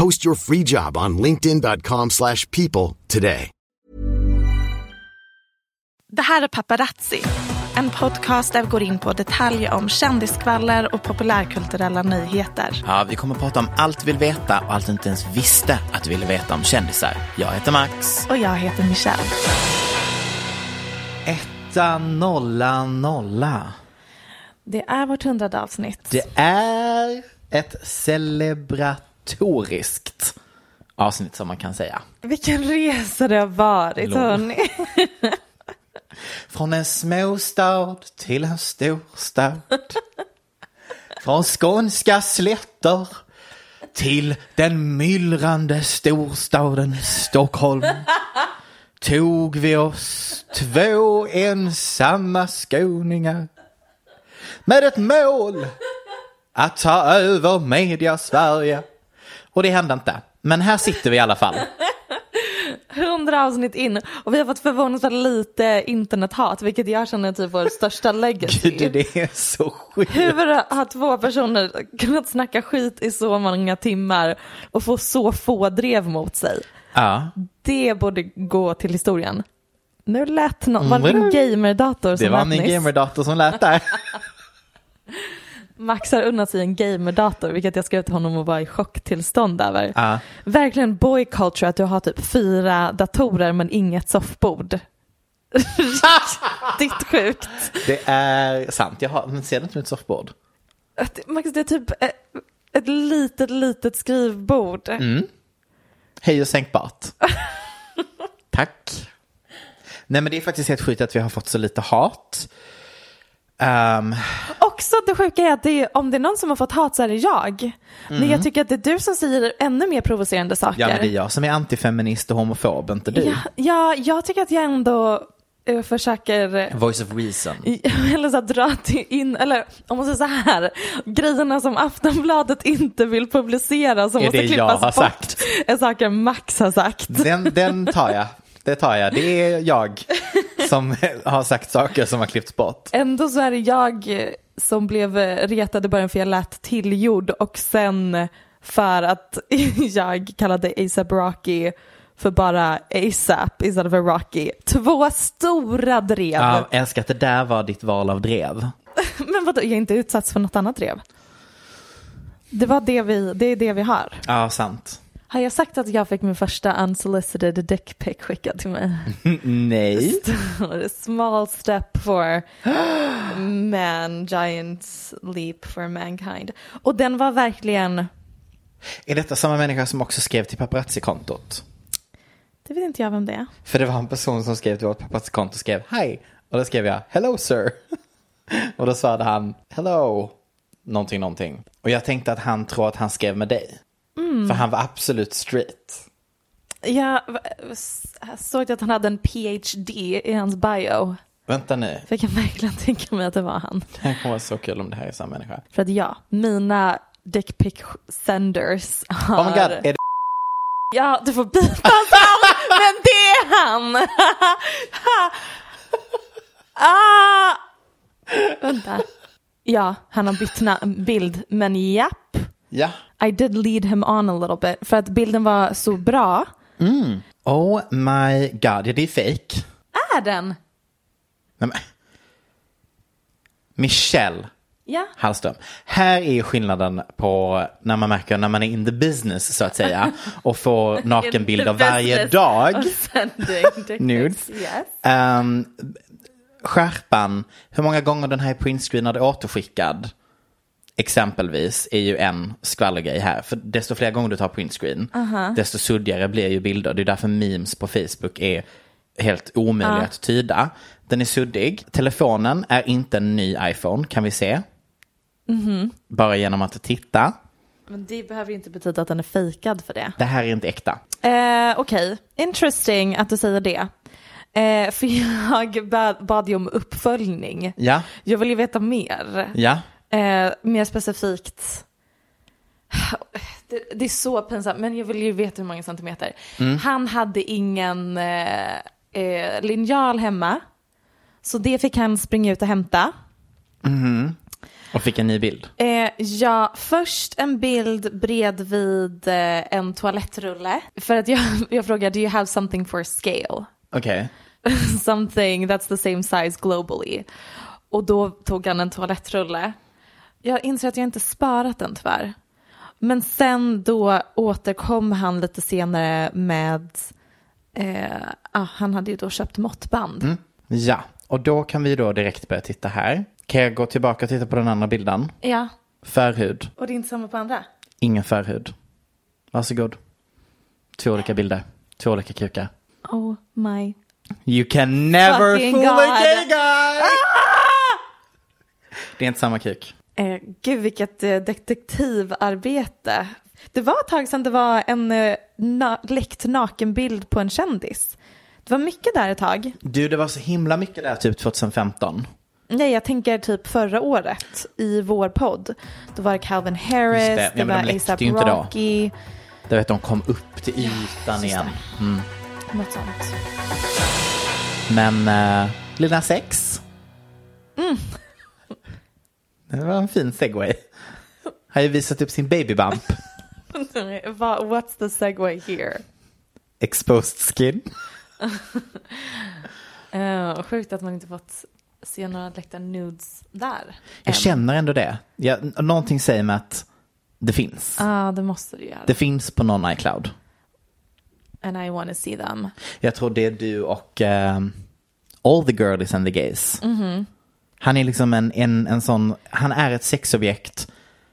Post your free job on linkedin.com/people slash people today. Det här är Paparazzi, en podcast där vi går in på detaljer om kändiskvaller och populärkulturella nyheter. Ja, vi kommer att prata om allt vi vill veta och allt du inte ens visste att du ville veta om kändisar. Jag heter Max. Och jag heter Michelle. Etta, nolla, nolla. Det är vårt hundrade avsnitt. Det är ett celebratoriskt avsnitt som man kan säga. Vilken resa det har varit, hörni. Från en småstad till en storstad. Från skånska slätter till den myllrande storstaden Stockholm. Tog vi oss två ensamma skåningar med ett mål att ta över media Sverige. Och det hände inte. Men här sitter vi i alla fall. Hundra avsnitt in och vi har fått förvånansvärt lite internethat, vilket jag känner är typ vår största legacy. Gud, det är så sjukt. Hur har två personer kunnat snacka skit i så många timmar och få så få drev mot sig? Ja, Det borde gå till historien. Nu lät någon, var det Mm. en gamerdator som det var lät min nyss? gamerdator som lät där. Max har unnat sig en gamerdator, vilket jag skrev till honom och var i chocktillstånd över. Ja. Verkligen boy culture att du har typ fyra datorer men inget soffbord. Riktigt sjukt. Det är sant. Jag har, men ser du inte mitt soffbord? Att- Max, det är typ ett, ett litet, litet skrivbord. Mm. Hej och sänkbart. Tack. Nej men det är faktiskt helt sjukt att vi har fått så lite hat. Ehm, Också det sjuka är att det är, om det är någon som har fått hat så är det jag. Men jag tycker att det är du som säger ännu mer provocerande saker. ja men det är jag som är antifeminist och homofob, inte du. Ja, ja, jag tycker att jag ändå eh, försöker Voice of reason. eller så dra in, eller om man säger så här, grejerna som Aftonbladet inte vill publicera som Är måste det jag klippas har bort sagt? är saker Max har sagt. Den, den tar jag. Det tar jag. Det är jag som har sagt saker som har klippts bort. Ändå så är det jag som blev retad i början för jag lät tillgjord och sen för att jag kallade ASAP Rocky för bara ASAP istället för Rocky. Två stora drev. Ja, älskar att det där var ditt val av drev. Men vadå, jag är inte utsatts för något annat drev. Det var det vi, det är det vi har. Ja, sant. Har jag sagt att jag fick min första unsolicited dick pic skickad till mig? Nej. Small step for man, giant leap for mankind. Och den var verkligen, Är detta samma människa som också skrev till paparazzi-kontot? det vet inte jag vem det är. För det var en person som skrev till vårt paparazzi-konto och skrev hej. Och då skrev jag hello sir. och då svarade han hello. Någonting, någonting. Och jag tänkte att han tror att han skrev med dig. För han var absolut straight. Jag jag såg att han hade en PhD i hans bio. Vänta nu. För jag kan verkligen tänka mig att det var han. Det här kommer vara så kul om det här är samma människa. För att ja, mina dick pic senders har... Oh my god, är det Ja, du får bipa allt, men det han? ah! Vänta. Ja, han har bytt bild, men japp. Ja. I did lead him on a little bit. För att bilden var så bra. Oh my god, ja det är fake. Är den? Nej. Michelle Ja. Hallström. Här är skillnaden på när man märker när man är in the business så att säga och får nakenbilder varje dag. Nudes. Yes. Um, skärpan, hur många gånger den här är printscreenad och återskickad exempelvis är ju en skvallergrej här. För desto fler gånger du tar printscreen, desto suddigare blir ju bilder. Det är därför memes på Facebook är helt omöjliga att tyda. Den är suddig. Telefonen är inte en ny iPhone, kan vi se. Bara genom att titta. Men det behöver inte betyda att den är fejkad för det. Det här är inte äkta. Eh, Okej, interesting att du säger det. Eh, för jag bad, bad ju om uppföljning. Ja, Jag vill ju veta mer. ja. Eh, mer specifikt. Det, det är så pinsamt, men jag vill ju veta hur många centimeter. Han hade ingen eh, eh, linjal hemma. Så det fick han springa ut och hämta. Och fick en ny bild. Eh, ja, först en bild bredvid eh, en toalettrulle. För att jag, jag frågade, do you have something for scale? Okej. something that's the same size globally. Och då tog han en toalettrulle. Jag inser att jag inte sparat den tyvärr. Men sen då återkom han lite senare med, eh, ah, han hade ju då köpt måttband. Ja, och då kan vi då direkt börja titta här. Kan jag gå tillbaka och titta på den andra bilden? Ja, Förhud. och det är inte samma på andra. Ingen förhud. Varsågod. Två olika bilder. Två olika kukar. Oh my. You can never Fucking fool a God. Ah! gay guy! Det är inte samma kuk. Eh, gud vilket eh, detektivarbete. Det var ett tag sedan det var en eh, na- läckt nakenbild på en kändis. Det var mycket där ett tag. Du, det var så himla mycket där typ 2015. Nej, jag tänker typ förra året i vår podd. Då var det Calvin Harris, Just det. det, Ja, men de var ASAP inte då. Rocky, Du vet, de kom upp till ytan just igen. något sånt. Men uh, Lil Nas X. Mm. Det var en fin segway. Har ju visat upp sin babybump. What's the segway here? Exposed skin. Uh, sjukt att man inte fått se några läckta nudes där. Jag än. känner ändå det. Jag, någonting säger mig att det finns. Ja, det måste du göra. Det finns på någon iCloud. And I wanna see them. Jag tror det är du och ehm, All the girlies and the gays. Mhm. Han är liksom en, en, en sån, han är ett sexobjekt.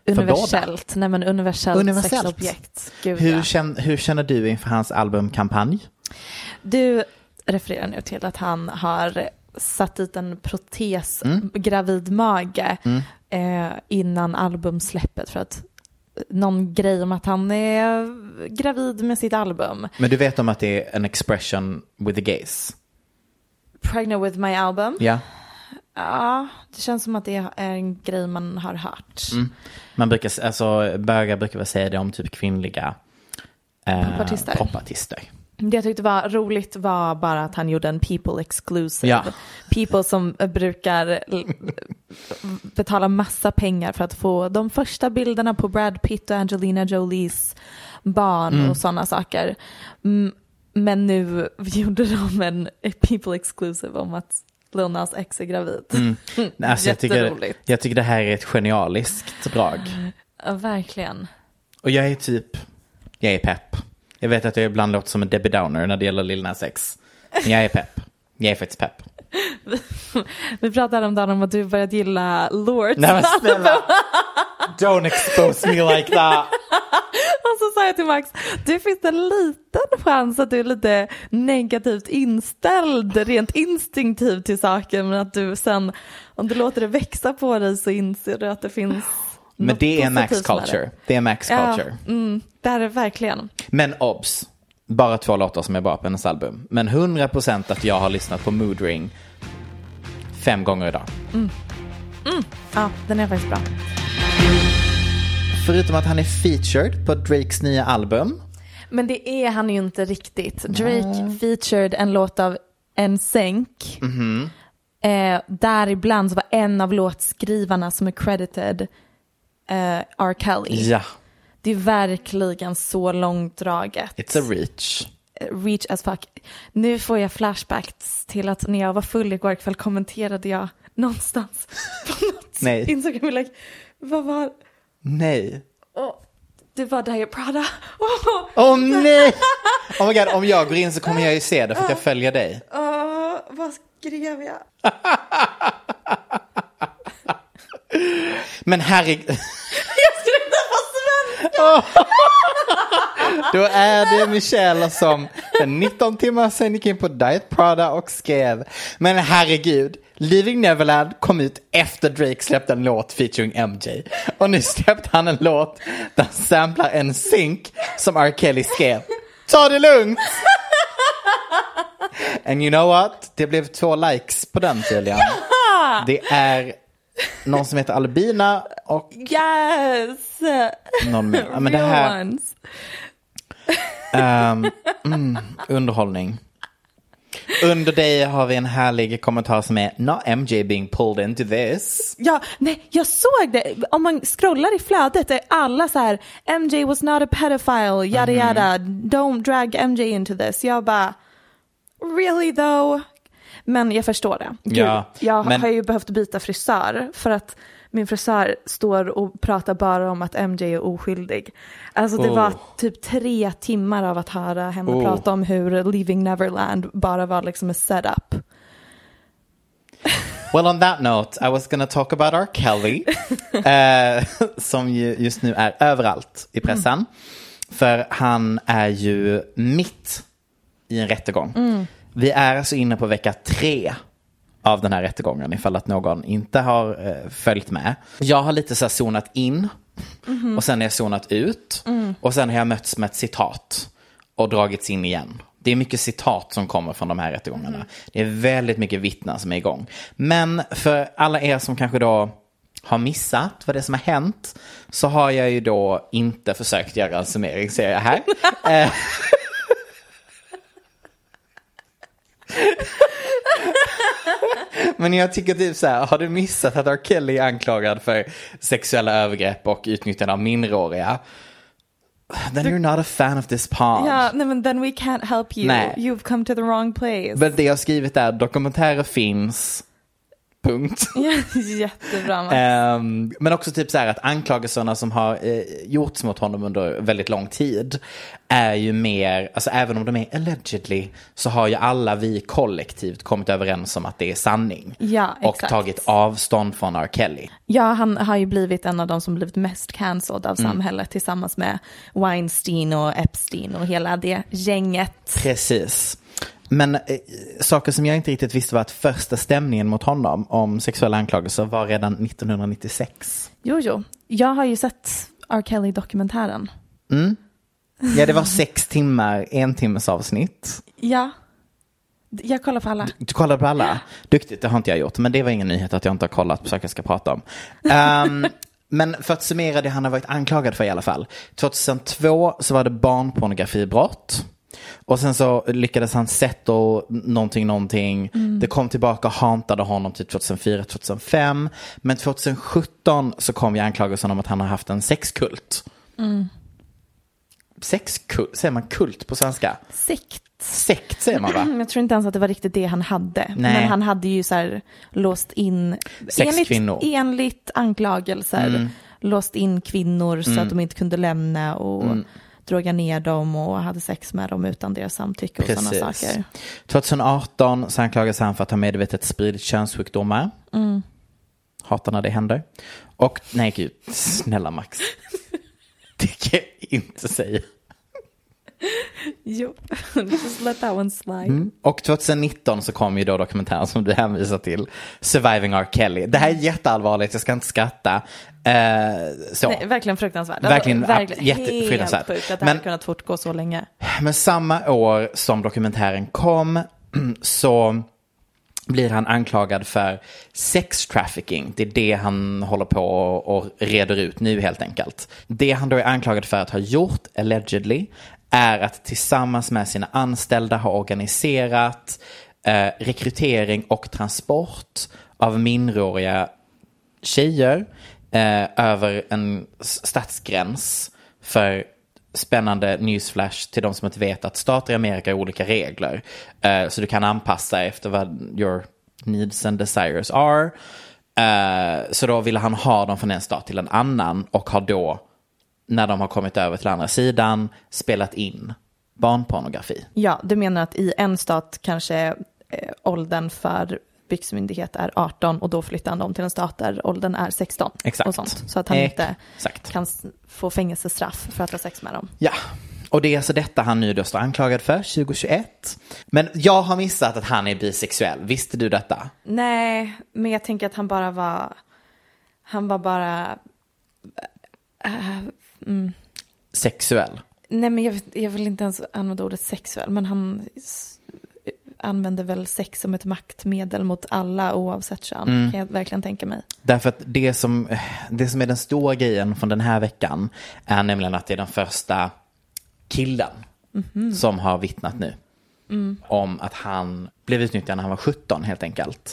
Universellt, nej men universellt, Universellt. sexobjekt. Gud, Hur, ja. känner, hur känner du inför hans albumkampanj? Du refererar nu till att han har satt dit en protes, Mm. gravid mage, eh, innan albumsläppet för att någon grej om att han är gravid med sitt album. Men du vet om att det är en expression with the gays? Pregnant with my album. Ja. Ja, det känns som att det är en grej man har hört. Mm. Man brukar, alltså bögar brukar väl säga det om typ kvinnliga eh, Popartister. popartister. Det jag tyckte var roligt var bara att han gjorde en people exclusive. Ja. People som brukar betala massa pengar för att få de första bilderna på Brad Pitt och Angelina Jolies barn Mm. och sådana saker. Men nu gjorde de en people exclusive om att Lil Nas X är gravid. Alltså, jag, tycker, jag tycker det här är ett genialiskt drag. Ja, verkligen. Och jag är typ, jag är pepp. Jag vet att jag ibland låter som en Debbie Downer när det gäller Lil Nas X. Men jag är pepp. Jag är faktiskt pepp. Vi pratade om dagen om att du börjat gilla Lords. Nej men snälla. Don't expose me like that. Och så sa jag till Max, det finns en liten chans att du är lite negativt inställd, rent instinktivt till saken, men att du sen, om du låter det växa på dig så inser du att det finns Men det är Max culture. Det är Max Ja, culture. mm, det är det verkligen. Men obs. Bara två låtar som är bra på hennes album. Men 100% att jag har lyssnat på Mood Ring fem gånger idag. Ja, den är faktiskt bra. Förutom att han är featured på Drakes nya album. Men det är han ju inte riktigt. Drake featured en låt av NSYNC. Mhm. Eh, däribland så var en av låtskrivarna som är credited eh, R. Kelly. Ja, Det är verkligen så långdraget. it's a reach. Reach as fuck. Nu får jag flashbacks till att när jag var full igår kväll kommenterade jag någonstans på något Nej. Instagram-inlägg. Vad var Nej. Åh, det var Diet Prada. Åh, Åh nej! Oh my god, om jag går in så kommer jag ju se det för att jag följer dig. åh, vad skrev jag? Men herregud, Jag skrev det på svenska! Då är det Michelle som för 19 timmar sedan gick in på Diet Prada och skrev. Men herregud, Leaving Neverland kom ut efter Drake släppte en låt featuring MJ. Och nu släppte han en låt där han samplar en synk som R. Kelly skrev. Ta det lugnt! And you know what? Det blev två likes på den tydligen. Det är någon som heter Albina och Yes! någon mer. Ja, men det här, Ehm, mm, underhållning. Under dig har vi en härlig kommentar som är Not MJ being pulled into this. Ja, nej, jag såg det. Om man scrollar i flödet är alla så här, MJ was not a pedophile, yada Mhm. yada, don't drag MJ into this. Jag bara, really though? Men jag förstår det. Gud, Ja, jag men- har ju behövt byta frisör för att min frisör står och pratar bara om att MJ är oskyldig. Alltså det Oh. var typ tre timmar av att höra henne Oh. prata om hur Leaving Neverland bara var liksom en setup. Well on that note, I was gonna talk about R. Kelly. eh, som ju just nu är överallt i pressen. För han är ju mitt i en rättegång. Vi är alltså inne på vecka tre av den här rättegången ifall att någon inte har eh, följt med. Jag har lite så här zonat in och sen har jag zonat ut och sen har jag mötts med ett citat och dragits in igen. Det är mycket citat som kommer från de här rättegångarna. Det är väldigt mycket vittnen som är igång. Men för alla er som kanske då har missat vad det är som har hänt så har jag ju då inte försökt göra en summering ser jag här. Men jag tycker typ så här, har du missat att R. Kelly är anklagad för sexuella övergrepp och utnyttjande av minderåriga? Then you're not a fan of this pod. Ja, nej men then we can't help you. Nej. You've come to the wrong place. Men det jag skrivit är dokumentärer finns, punkt. Jättebra. Max. Ehm, men också typ så här att anklagelserna som har eh, gjorts mot honom under väldigt lång tid är ju mer, alltså även om de är allegedly så har ju alla vi kollektivt kommit överens om att det är sanning. Ja, och tagit avstånd från R. Kelly. Ja, han har ju blivit en av de som blivit mest cancelled av Mm. samhället tillsammans med Weinstein och Epstein och hela det gänget. Precis. Men eh, saker som jag inte riktigt visste var att första stämningen mot honom om sexuella anklagelser var redan 1996. Jo, jo. Jag har ju sett R. Kelly-dokumentären. Ja, det var sex timmar, en timmes avsnitt. Ja. Jag kollar på alla. Du kollade på alla? Duktigt, det har inte jag gjort. Men det var ingen nyhet att jag inte har kollat på saker jag ska prata om. Ehm, men för att summera det han har varit anklagad för i alla fall. 2002 så var det barnpornografibrott. Och sen så lyckades han sätta någonting, någonting. Det kom tillbaka och hantade honom till 2004, 2005. Men 2017 så kom ju anklagelsen om att han har haft en sexkult. Sexkult, säger man kult på svenska? Sekt. Sekt säger man va? Jag tror inte ens att det var riktigt det han hade. Nej. Men han hade ju så här låst in, Sex enligt, kvinnor. Mm. enligt anklagelser, låst in kvinnor så att de inte kunde lämna och droga ner dem och hade sex med dem utan deras samtycke och sådana saker. 2018 så anklagas han för att ha medvetet spridit könssjukdomar. Hatar när det händer. Och nej gud, snälla Max. Det kan jag inte säga. Jo, just let that one slide. Mm. Och 2019 så kom ju då dokumentären som du hänvisar till, Surviving R. Kelly. Det här är jätteallvarligt, jag ska inte skratta. Så. Nej, verkligen fruktansvärt. Verkligen, verkligen jätte- fruktansvärt. Helt sjukt att det Men- hade kunnat fortgå så länge. Men samma år som dokumentären kom så blir han anklagad för sex trafficking. Det är det han håller på och reder ut nu helt enkelt. Det han då är anklagad för att ha gjort, allegedly, är att tillsammans med sina anställda ha organiserat eh, rekrytering och transport av minderåriga tjejer eh, över en statsgräns för spännande newsflash till de som inte vet att stater i Amerika har olika regler. Eh, så du kan anpassa efter vad your needs and desires are. Eh, så då ville han ha dem från en stat till en annan och har då, när de har kommit över till andra sidan, spelat in barnpornografi. Ja, du menar att i en stat kanske eh, åldern för byxmyndighet är 18 och då flyttar han dem till en stat där åldern är 16 Exakt. och sånt. Så att han inte Exakt. kan få fängelsestraff för att ha sex med dem. Ja, och det är alltså detta han nu då står anklagad för 2021. Men jag har missat att han är bisexuell. Visste du detta? Nej, men jag tänker att han bara var, han var bara, Sexuell. nej men jag, vet- jag vill inte ens använda ordet sexuell, men han använder väl sex som ett maktmedel mot alla oavsett kön, Mm. kan jag verkligen tänka mig. Därför att det som, det som är den stora grejen från den här veckan är nämligen att det är den första killen som har vittnat nu. Om att han blev utnyttjad när han var 17 helt enkelt.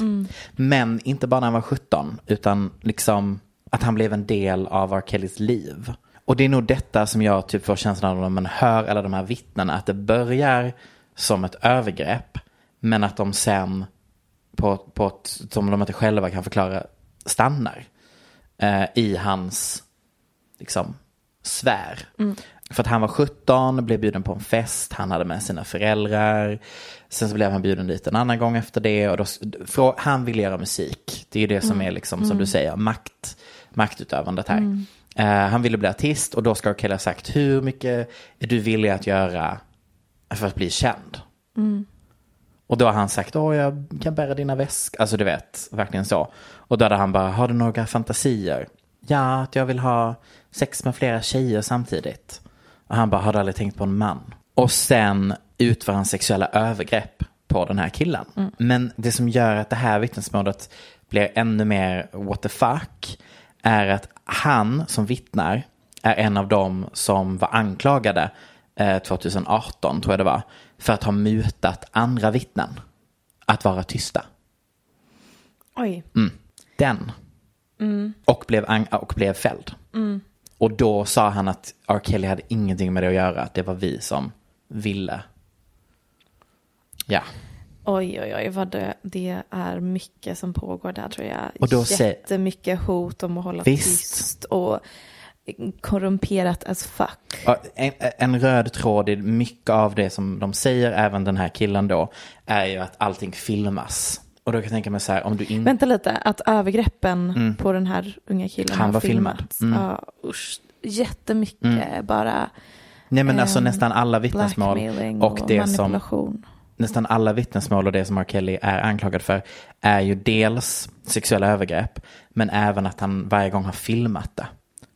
Men inte bara när han var 17 utan liksom att han blev en del av R. Kellys liv. Och det är nog detta som jag typ får känslan av när man hör alla de här vittnena. Att det börjar som ett övergrepp men att de sen på, på ett, som de inte själva kan förklara stannar eh, i hans liksom, sfär. För att han var 17, blev bjuden på en fest, han hade med sina föräldrar. Sen så blev han bjuden dit en annan gång efter det. Och då, för han ville göra musik. Det är ju det som är liksom, som du säger, makt, maktutövandet här. Eh, han ville bli artist och då ska Kelly ha sagt hur mycket är du villig att göra för att bli känd? Och då har han sagt, åh jag kan bära dina väskor. Alltså du vet, verkligen så. Och då hade han bara, har du några fantasier? Ja, att jag vill ha sex med flera tjejer samtidigt. Och han bara, har du aldrig tänkt på en man? Och sen utför han sexuella övergrepp på den här killen. Men det som gör att det här vittnesmålet blir ännu mer what the fuck är att han som vittnar är en av dem som var anklagade eh, 2018, tror jag det var, för att ha mutat andra vittnen att vara tysta. Oj, Den. Och, blev och blev fälld. Och då sa han att R. Kelly hade ingenting med det att göra, att det var vi som ville. Ja. Oj, oj, oj, vad det, det är mycket som pågår där tror jag. Och då Jättemycket hot om att hålla Visst. tyst och korrumperat as fuck. En, en röd tråd i mycket av det som de säger, även den här killen då, är ju att allting filmas. Och då kan jag tänka mig så här, om du inte... Vänta lite, att övergreppen på den här unga killen Mm. Han var filmad. Mm. Ja, usch, jättemycket bara Nej men alltså ehm, nästan alla vittnesmål blackmailing och det som. Nästan alla vittnesmål och det som R. Kelly är anklagad för är ju dels sexuella övergrepp men även att han varje gång har filmat det.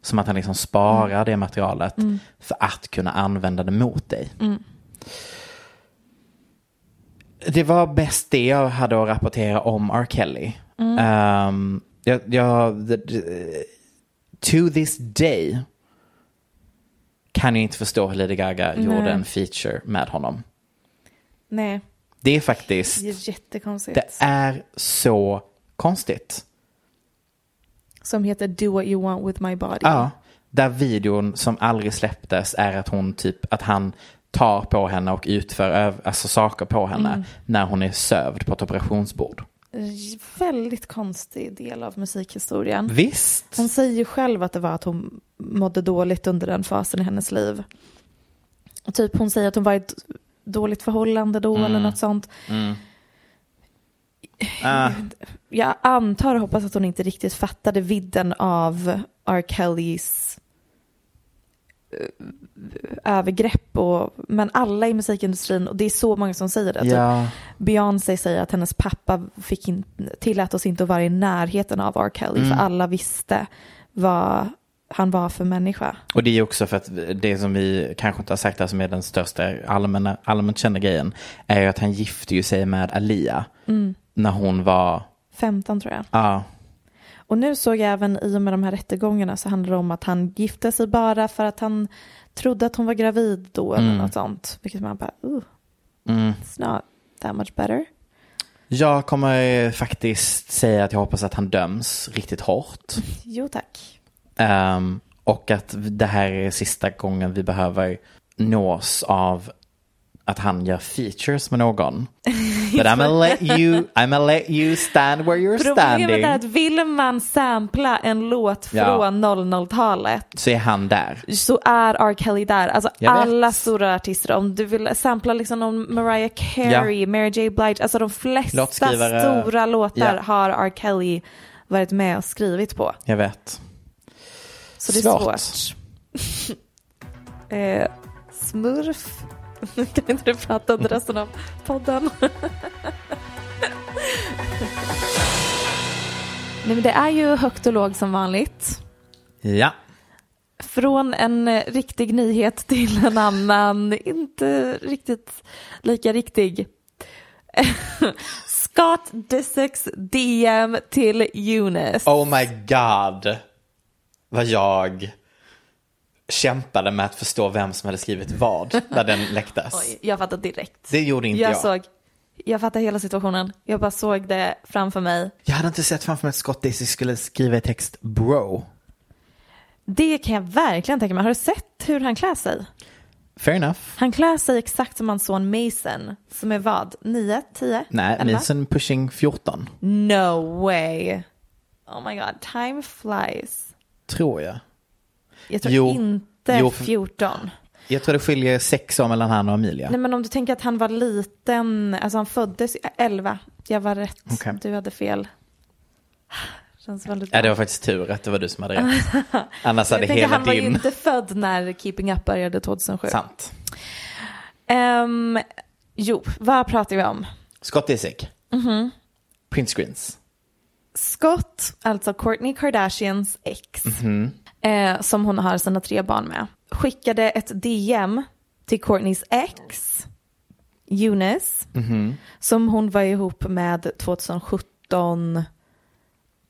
Som att han liksom sparar det materialet för att kunna använda det mot dig. Det var bäst det jag hade att rapportera om R. Kelly. Ehm, jag, jag, to this day kan jag inte förstå hur Lady Gaga gjorde en feature med honom. Nej, Det är faktiskt, det är jättekonstigt. det är så konstigt. Som heter Do what you want with my body. Ja, där videon som aldrig släpptes är att hon typ, att han tar på henne och utför alltså saker på henne när hon är sövd på ett operationsbord. Väldigt konstig del av musikhistorien. Visst. Hon säger ju själv att det var att hon mådde dåligt under den fasen i hennes liv. Typ hon säger att hon var i ett dåligt förhållande då eller något sånt. Ah, Jag antar och hoppas att hon inte riktigt fattade vidden av R. Kellys eh, övergrepp. Och, men alla i musikindustrin, och det är så många som säger det. Typ ja, Beyoncé säger att hennes pappa fick in, tillät oss inte att vara i närheten av R. Kelly Mm. för alla visste vad han var för människa. och det är också för att det som vi kanske inte har sagt här som är den största allmänna, allmänt kända grejen är ju att han gifte ju sig med Alia när hon var, 15 tror jag. ja, Och nu såg jag även i och med de här rättegångarna så handlar det om att han gifte sig bara för att han trodde att hon var gravid då eller något sånt. Vilket man bara, uh, it's not that much better. Jag kommer faktiskt säga att jag hoppas att han döms riktigt hårt. Jo tack. Ehm, och att det här är sista gången vi behöver nås av att han gör features med någon. But I'm gonna let you, I'm gonna let you stand where you're Problemet standing. är att vill man sampla en låt Ja. från 00-talet Så är han där. så är R. Kelly där. Alltså Jag vet. alla stora artister, om du vill sampla liksom om Mariah Carey, Mary J. Blige, alltså de flesta stora låtar Ja. har R. Kelly varit med och skrivit på. Jag vet. Så det är Svårt. svårt. eh, smurf. kan inte du prata under resten av podden? Nej, men det är ju högt och lågt som vanligt. Ja. Från en riktig nyhet till en annan, inte riktigt lika riktig. Scott Disick's DM till Eunice. Oh my god. Vad jag kämpade med att förstå vem som hade skrivit vad när den läcktes. Oj, jag fattade direkt. Det gjorde inte jag. jag. såg, jag fattade hela situationen. Jag bara såg det framför mig. Jag hade inte sett framför mig att Scott Disick skulle skriva i text bro. Det kan jag verkligen tänka mig. Har du sett hur han klär sig? Fair enough. Han klär sig exakt som hans son Mason, som är vad? 9, 10? Nej, 11? Mason pushing 14. No way. Oh my god, time flies. Tror jag. Jag tror Jo. inte Jo, för- 14. Jag tror det skiljer sex år mellan han och Amelia. Nej men om du tänker att han var liten, alltså han föddes 11. Jag var rätt, Okej. du hade fel. Känns väldigt Ja, det var faktiskt tur att det var du som hade rätt. Annars hade Jag tänker, hela han var ju din... inte född när Keeping Up började 2007. Sant. Ehm, jo, vad pratar vi om? Scott Disick. Mhm. Print screens. Scott, alltså Kourtney Kardashians ex, Mhm. eh, som hon har sina tre barn med, skickade ett DM till Kourtneys ex, Eunice, Mhm. som hon var ihop med 2017.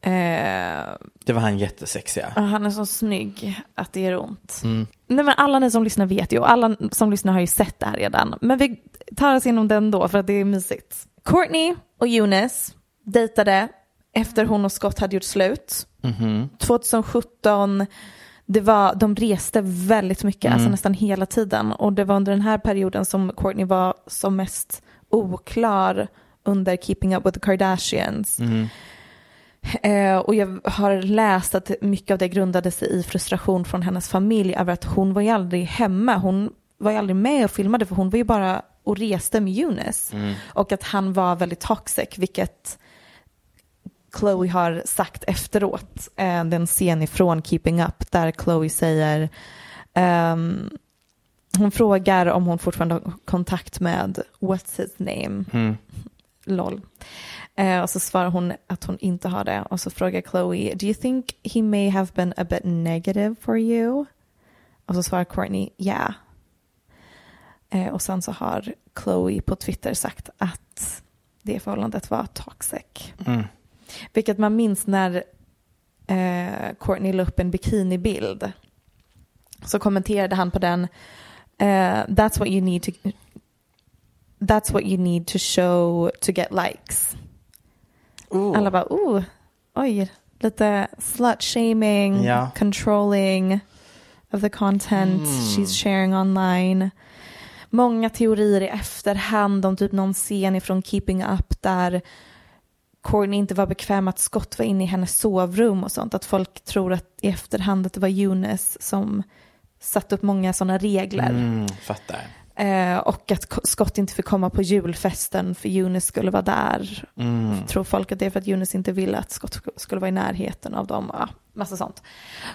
Eh, Det var han jättesexiga. han är så snygg att det gör ont. Mm. Nej men alla ni som lyssnar vet ju och alla som lyssnar har ju sett det här redan. Men vi tar oss igenom den då för att det är mysigt. Courtney och Eunice dejtade efter hon och Scott hade gjort slut. 2017, det var, de reste väldigt mycket, alltså nästan hela tiden. Och det var under den här perioden som Courtney var som mest oklar under Keeping Up with the Kardashians. Eh, och jag har läst att mycket av det grundade sig i frustration från hennes familj över att hon var ju aldrig hemma. Hon var ju aldrig med och filmade för hon var ju bara och reste med Eunice. Och att han var väldigt toxic, vilket Chloe har sagt efteråt. Eh, den scen ifrån Keeping Up där Chloe säger ehm, hon frågar om hon fortfarande har kontakt med what's his name? LOL. Eh, och så svarar hon att hon inte har det. Och så frågar Chloe, do you think he may have been a bit negative for you? Och så svarar Courtney, yeah. Eh, och sen så har Chloe på Twitter sagt att det förhållandet var toxic. Vilket man minns när eh, Courtney la upp en bikinibild. Så kommenterade han på den, eh, that's what you need to that's what you need to show to get likes. Alla bara, oh, oj, lite slut shaming, Ja. controlling of the content she's sharing online. Många teorier i efterhand om typ någon scen ifrån Keeping Up där Courtney inte var bekväm att Scott var inne i hennes sovrum och sånt. Att folk tror att i efterhand att det var Eunice som satte upp många sådana regler. Mm, fattar. Eh, och att Scott inte fick komma på julfesten för Eunice skulle vara där. Tror folk att det är för att Eunice inte ville att Scott sk- skulle vara i närheten av dem. Ja, massa sånt.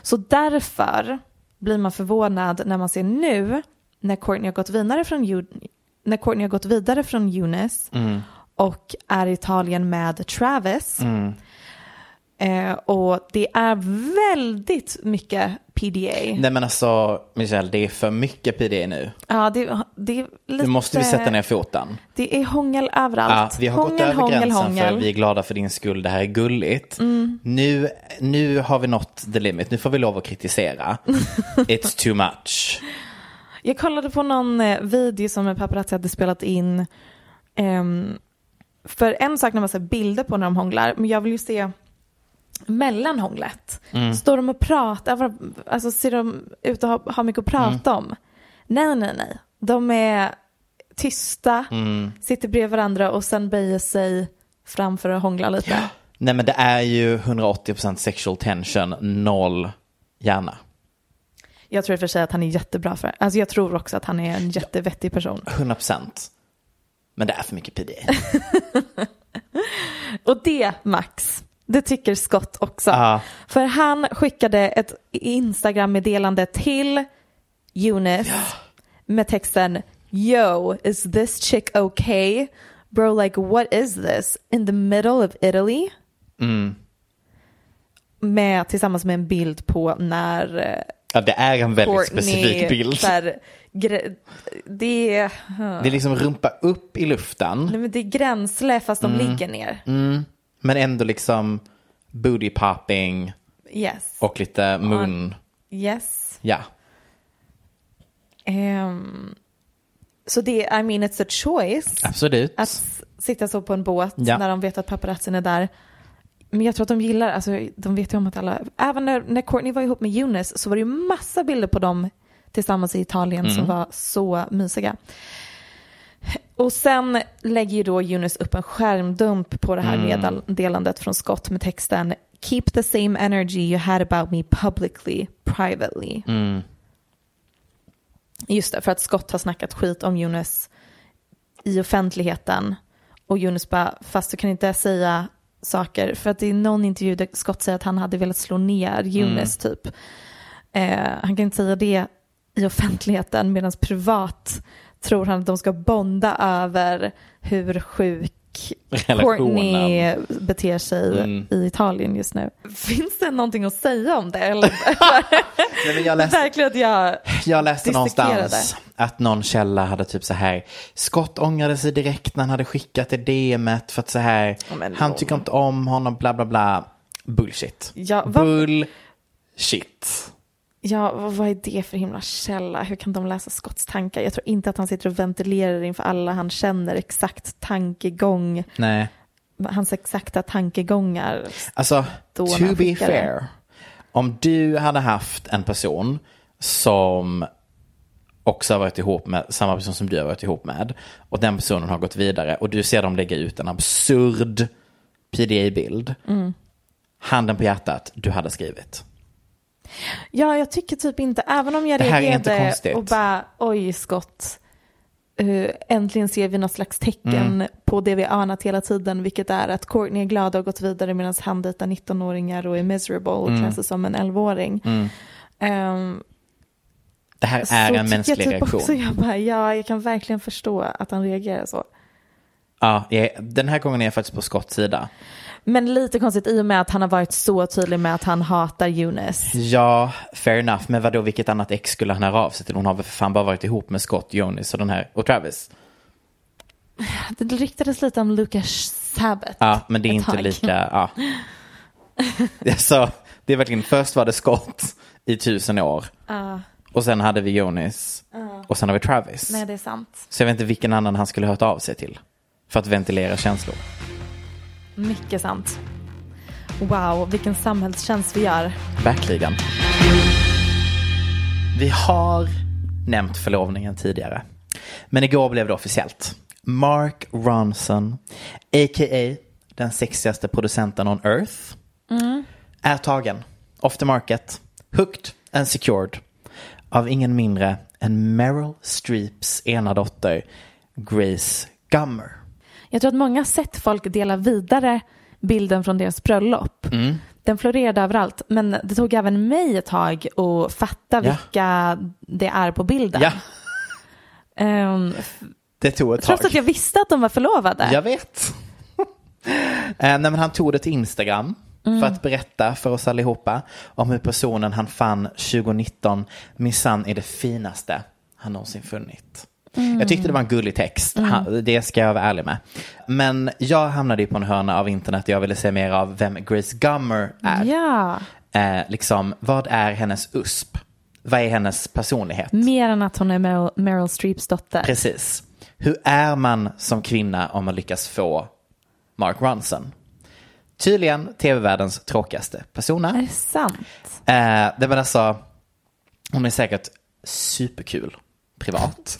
Så därför blir man förvånad när man ser nu när Courtney har gått vidare från, när Courtney har gått vidare från Eunice och är i Italien med Travis. Eh, och det är väldigt mycket PDA. Nej men alltså Michelle, det är för mycket PDA nu. Ja, det, det är lite... Nu måste vi sätta ner foten. Det är hångel överallt. Ja, vi har hångel, gått över hångel, gränsen hångel. för vi är glada för din skull, det här är gulligt. Mm. Nu, nu har vi nått the limit, nu får vi lov att kritisera. It's too much. Jag kollade på någon eh, video som en paparazzi hade spelat in. ehm, för en sak när man ser bilder på när de hånglar, men jag vill ju se mellan hånglet. Mm. Står de och pratar, alltså ser de ut att ha, ha mycket att prata Mm. om? Nej, nej, nej. De är tysta, Mm. sitter bredvid varandra och sen böjer sig fram för att hångla lite. Nej men det är ju 180% sexual tension, noll hjärna. Jag tror i och för sig att han är jättebra för det. Alltså jag tror också att han är en jättevettig person. 100%. Men det är för mycket PDA. Och det, Max, det tycker Scott också. Ja. För han skickade ett Instagram-meddelande till Eunice med texten Yo, is this chick okay? Bro, like what is this? In the middle of Italy? Mm. Med, tillsammans med en bild på när eh, Ja, det är en väldigt Courtney... specifik bild. här, gre- det, är, Det är liksom rumpa upp i luften, nej, men det är gränsle fast de ligger ner. men ändå liksom booty popping Yes. och lite mun. Yes. Ja. Ehm, så det, I mean it's a choice Absolut. att sitta så på en båt Ja. när de vet att paparazzin är där. Men jag tror att de gillar, alltså de vet ju om att alla, även när, när Courtney var ihop med Eunice så var det ju massa bilder på dem tillsammans i Italien som var så mysiga. Och sen lägger ju då Eunice upp en skärmdump på det här meddelandet från Scott med texten Keep the same energy you had about me publicly, privately. Just det, för att Scott har snackat skit om Eunice i offentligheten. Och Eunice bara, fast du kan inte säga saker. För att är någon intervju där Scott säger att han hade velat slå ner Eunice typ. Eh, han kan inte säga det i offentligheten medan privat tror han att de ska bonda över hur sjuk. Courtney beter sig Mm. i Italien just nu. Finns det någonting att säga om det? Eller? Nej, jag läste, Verkligen att jag... jag läste någonstans att någon källa hade typ så här, Scott ångrade sig direkt när han hade skickat det DMet för att så här, men han tycker inte om honom, bla bla bla. Bullshit. Ja, Bullshit. Ja, vad är det för himla källa? Hur kan de läsa Scotts tankar? Jag tror inte att han sitter och ventilerar inför alla han känner exakt tankegång, Nej. hans exakta tankegångar. Alltså, to be fair. Om du hade haft en person som också har varit ihop med samma person som du har varit ihop med och den personen har gått vidare och du ser dem lägga ut en absurd PDA-bild. Mm. Handen på hjärtat, du hade skrivit. Ja, jag tycker typ inte, även om jag Det reagerade och bara, oj Scott, eh, äntligen ser vi något slags tecken Mm. på det vi anat hela tiden, vilket är att Courtney är glad och har gått vidare medan han dejtar 19-åringar och är miserable och Mm. klär sig som en 11-åring. Ehm, Det här är en mänsklig typ reaktion. Också, jag, bara, ja, jag kan verkligen förstå att han reagerar så. Ja, den här gången är jag faktiskt på Scotts sida. Men lite konstigt i och med att han har varit så tydlig med att han hatar Eunice. Ja, fair enough. Men vadå, vilket annat ex skulle han höra av sig till? Hon har väl för fan bara varit ihop med Scott, Jonas och den här, och Travis. Det ryktades lite om Lucas Sabbath. Ja, men det är inte tag. lika, ja. Så, det är verkligen, först var det Scott i tusen år. Och sen hade vi Jonas. Och sen har vi Travis. Nej, det är sant. Så jag vet inte vilken annan han skulle hört av sig till. För att ventilera känslor. Mycket sant. Wow, vilken samhällstjänst vi gör. Verkligen. Vi har nämnt förlovningen tidigare. Men igår blev det officiellt. Mark Ronson, a.k.a. den sexigaste producenten on earth, är tagen. Off the market, hooked and secured av ingen mindre än Meryl Streeps ena dotter, Grace Gummer. Jag tror att många har sett folk dela vidare bilden från deras bröllop. Mm. Den florerade överallt, men det tog även mig ett tag att fatta Ja. vilka det är på bilden. Ja, Ehm, det tog ett tag. trots att jag visste att de var förlovade. Jag vet. Eh, Nej, han tog det till Instagram för att berätta för oss allihopa om hur personen han fann 2019 minsann är det finaste han någonsin funnit. Jag tyckte det var en gullig text, Han- det ska jag vara ärlig med. Men jag hamnade ju på en hörna av internet jag ville se mer av vem Grace Gummer är. Ja, Eh, liksom, vad är hennes USP? Vad är hennes personlighet? mer än att hon är Meryl, Meryl Streeps dotter. Precis. Hur är man som kvinna om man lyckas få Mark Ronson? Tydligen tv-världens tråkigaste persona. Är det sant? Eh, det var alltså, hon är säkert superkul privat.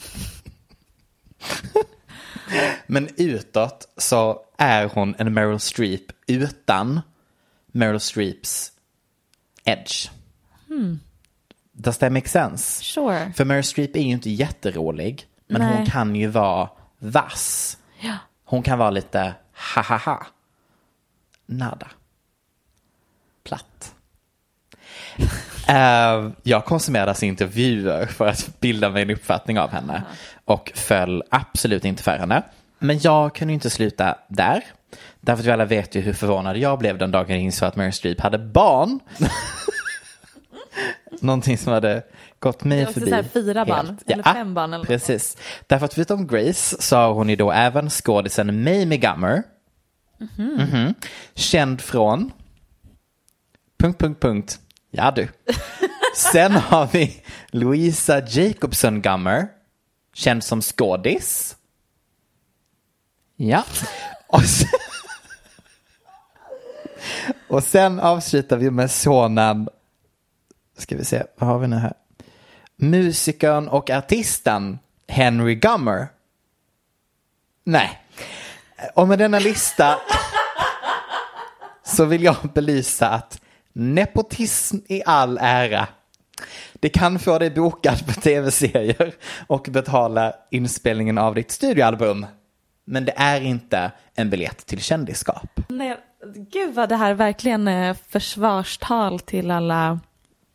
Men utåt så är hon en Meryl Streep utan Meryl Streeps edge. Does that make sense? Sure. För Meryl Streep är ju inte jätterolig, men hon Nej. kan ju vara vass. Ja. Hon kan vara lite ha ha ha. Nada. Platt. Eh, jag konsumerade alltså intervjuer för att bilda mig en uppfattning av henne och föll absolut inte för henne. Men jag kunde ju inte sluta där. Därför att vi alla vet ju hur förvånad jag blev den dagen jag insåg att Meryl Streep hade barn. Någonting som hade gått mig förbi. så här fyra barn, helt. eller fem barn eller något Precis. Därför att förutom Grace så har hon ju då även skådisen Mamie Gummer. Mhm. Känd från... Punkt, punkt, punkt. Ja du. Sen har vi Louisa Jacobson Gummer. Känd som skådis. Ja. Och sen, och sen avslutar vi med sonen. Ska vi se, vad har vi nu här? Musikern och artisten Henry Gummer. Nej. Och med denna lista så vill jag belysa att nepotism i all ära. Det kan få dig bokad på tv-serier och betala inspelningen av ditt studioalbum. Men det är inte en biljett till kändisskap. Nej, gud vad det här verkligen är försvarstal till alla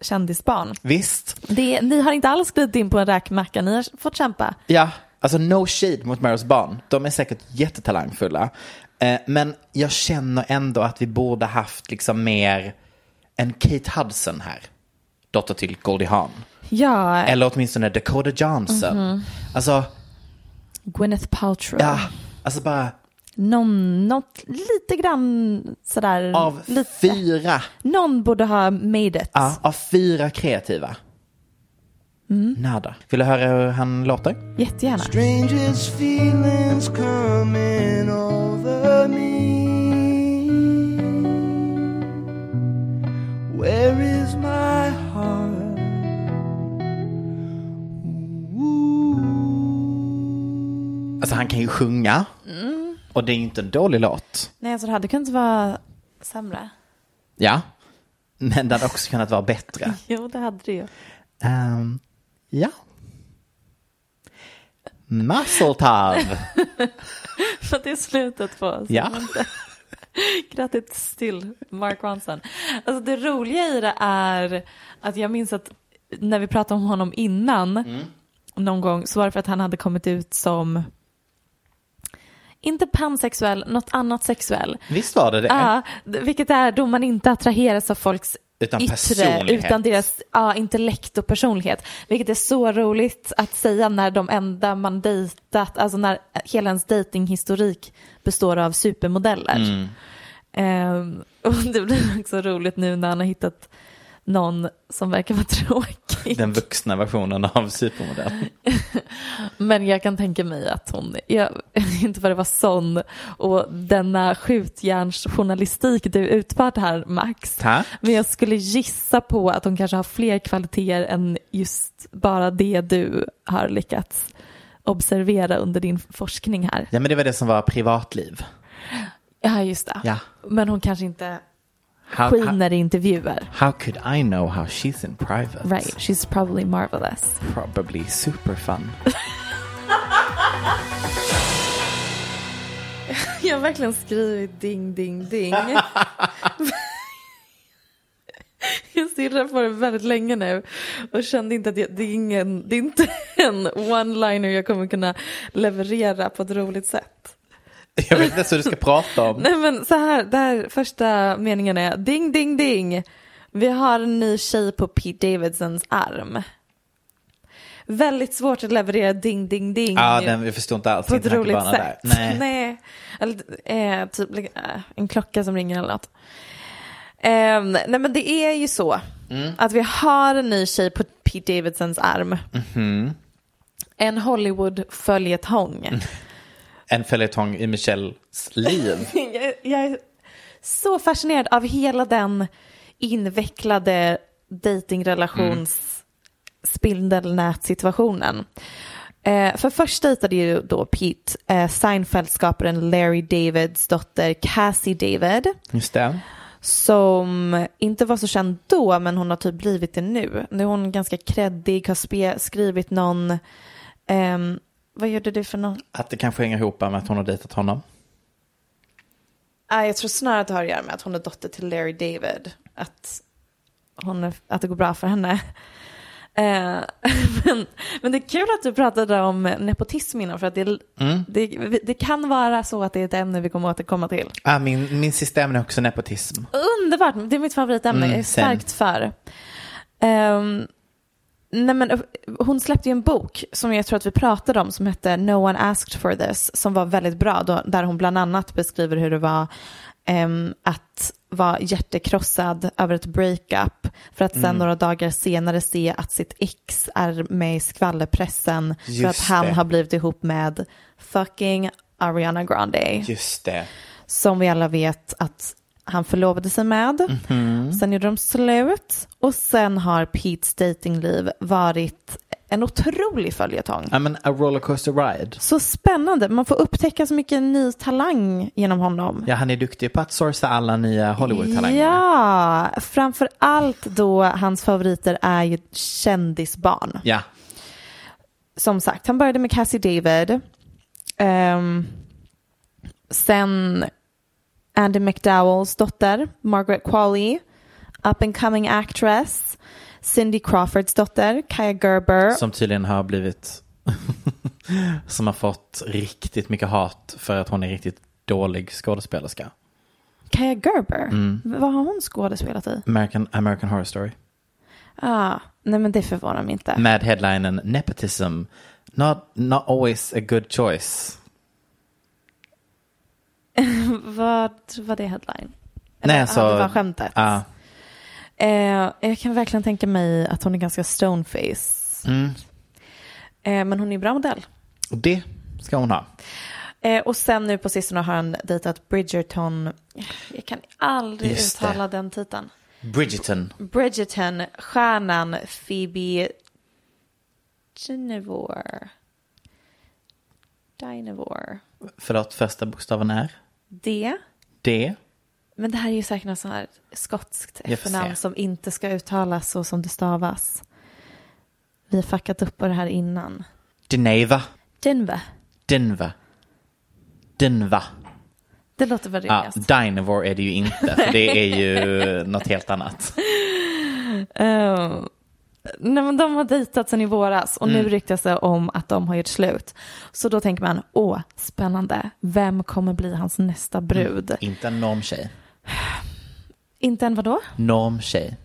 kändisbarn. Visst, Det, ni har inte alls glidit in på en räkmacka, ni har fått kämpa. Ja, alltså no shade mot Meryls barn. De är säkert jättetalangfulla. Eh, men jag känner ändå att vi borde haft liksom mer en Kate Hudson här. Dotter till Goldie Hawn. Ja, Eller åtminstone Dakota Johnson. Alltså, Gwyneth Paltrow. ja, alltså bara Någon, något lite grann sådär. av lite. fyra, Någon borde ha made it. ja, av fyra kreativa. Nada. Vill du höra hur han låter? Jättegärna. Strangest feelings coming over me. Where Alltså han kan ju sjunga. Och det är ju inte en dålig låt. Nej, alltså det hade kunnat vara sämre. Ja. Men det hade också kunnat vara bättre. Jo, det hade det ju. Ehm, ja. Musseltov. För det är slutet på. så Ja. Grattis till Mark Ronson. Alltså det roliga i det är att jag minns att när vi pratade om honom innan någon gång så var det för att han hade kommit ut som inte pansexuell, något annat sexuell. Visst var det det? Ja, vilket är då man inte attraheras av folks Utan yttre, personlighet. utan deras ja, intellekt och personlighet. Vilket är så roligt att säga när de enda man dejtat, alltså när hela ens datinghistorik består av supermodeller. Mm. Ehm, och det blir också roligt nu när han har hittat någon som verkar vara tråkig. Den vuxna versionen av supermodell. Men jag kan tänka mig att hon, jag vet inte vad det var sån och denna skjutjärnsjournalistik du utfört här Max. Tack. Men jag skulle gissa på att hon kanske har fler kvaliteter än just bara det du har lyckats observera under din forskning här. Ja men det var det som var privatliv. Ja, just det. Ja. Men hon kanske inte How, skiner i intervjuer. how could I know how she's in private? Right, she's probably marvelous. Probably super fun. Jag har verkligen skrivit ding, ding, ding. Jag stirrar på det väldigt länge nu och kände inte att jag, det, är ingen, det är inte en one-liner jag kommer kunna leverera på ett roligt sätt. Jag vet inte ens hur du ska prata om. Nej men så här, där första meningen är ding ding ding. Vi har en ny tjej på Pete Davidsons arm. Väldigt svårt att leverera ding ding ding. Ja, den, jag förstår inte alls på ett roligt sätt. Där. Nej. Nej. Eller, eh, typ eh, en klocka som ringer eller något. Eh, nej men det är ju så Mm. att vi har en ny tjej på Pete Davidsons arm. Mhm. En Hollywood-följetong. En följetong i Michelles liv. jag, jag är så fascinerad av hela den invecklade datingrelations spindelnät-situationen. Eh, för först dejtade ju då Pete eh, Seinfeld-skaparen Larry Davids dotter Cassie David Just det. som inte var så känd då men hon har typ blivit det nu. Nu är hon ganska kreddig, har skrivit någon, ehm, vad gjorde du för någon? Att det kanske hänger ihop med att hon har dejtat honom. Nej, jag tror snarare att det har att göra med att hon är dotter till Larry David. Att, hon är, att det går bra för henne. Eh, men, men det är kul att du pratade om nepotism innan för att det, det, det kan vara så att det är ett ämne vi kommer återkomma till. Ah, min, min sista ämne är också nepotism. Underbart, det är mitt favoritämne, Mm, jag är starkt för. Ehm, nej men, eh, hon släppte ju en bok som jag tror att vi pratade om som hette No one asked for this som var väldigt bra då, där hon bland annat beskriver hur det var ehm, att vara hjärtekrossad över ett breakup för att sen Mm. några dagar senare se att sitt ex är med i skvallerpressen för att Just han det. har blivit ihop med fucking Ariana Grande Just det. som vi alla vet att han förlovade sig med. Mhm. Sen gjorde de slut och sen har Petes datingliv varit en otrolig följetong. Ja, men a rollercoaster ride. Så spännande, man får upptäcka så mycket ny talang genom honom. Ja, han är duktig på att sourca alla nya Hollywood-talanger. Ja, framför allt då hans favoriter är ju kändisbarn. Ja. Som sagt, han började med Cassie David. Ehm, sen Andy McDowells dotter, Margaret Qualley. Up and coming actress. Cindy Crawfords dotter, Kaya Gerber. Som tydligen har blivit... som har fått riktigt mycket hat för att hon är riktigt dålig skådespelerska. Kaya Gerber? Mm. Vad har hon skådespelat i? American, American Horror Story. Ah, nej men det förvånar mig inte. Med headlinen Nepotism. Not, not always a good choice. Vad var det headline? Nej, Eller, alltså- ah, det var skämtet. Ja. Eh, jag kan verkligen tänka mig att hon är ganska stoneface. Mm. Eh, men hon är bra modell. Och det ska hon ha. Eh, och sen nu på sistone har han dejtat Bridgerton. Jag kan aldrig Just det. uttala den titeln. Bridgerton. Bridgerton, stjärnan Phoebe Genevore. Dynevore. Förlåt, första bokstaven är? D. D. Men det här är ju säkert något sånt här skotskt efternamn som inte ska uttalas så som det stavas. Vi har fuckat upp på det här innan. Geneva. Denver. Denver. Denver. Det låter väl Ja, rimligast. Dynevor är det ju inte, för det är ju något helt annat. Eh, nej men de har dejtat sen i våras och Mm. nu ryktas det om att de har gjort slut. Så då tänker man, åh, spännande. Vem kommer bli hans nästa brud? Inte en normtjej. Inte en vadå? Normtjej.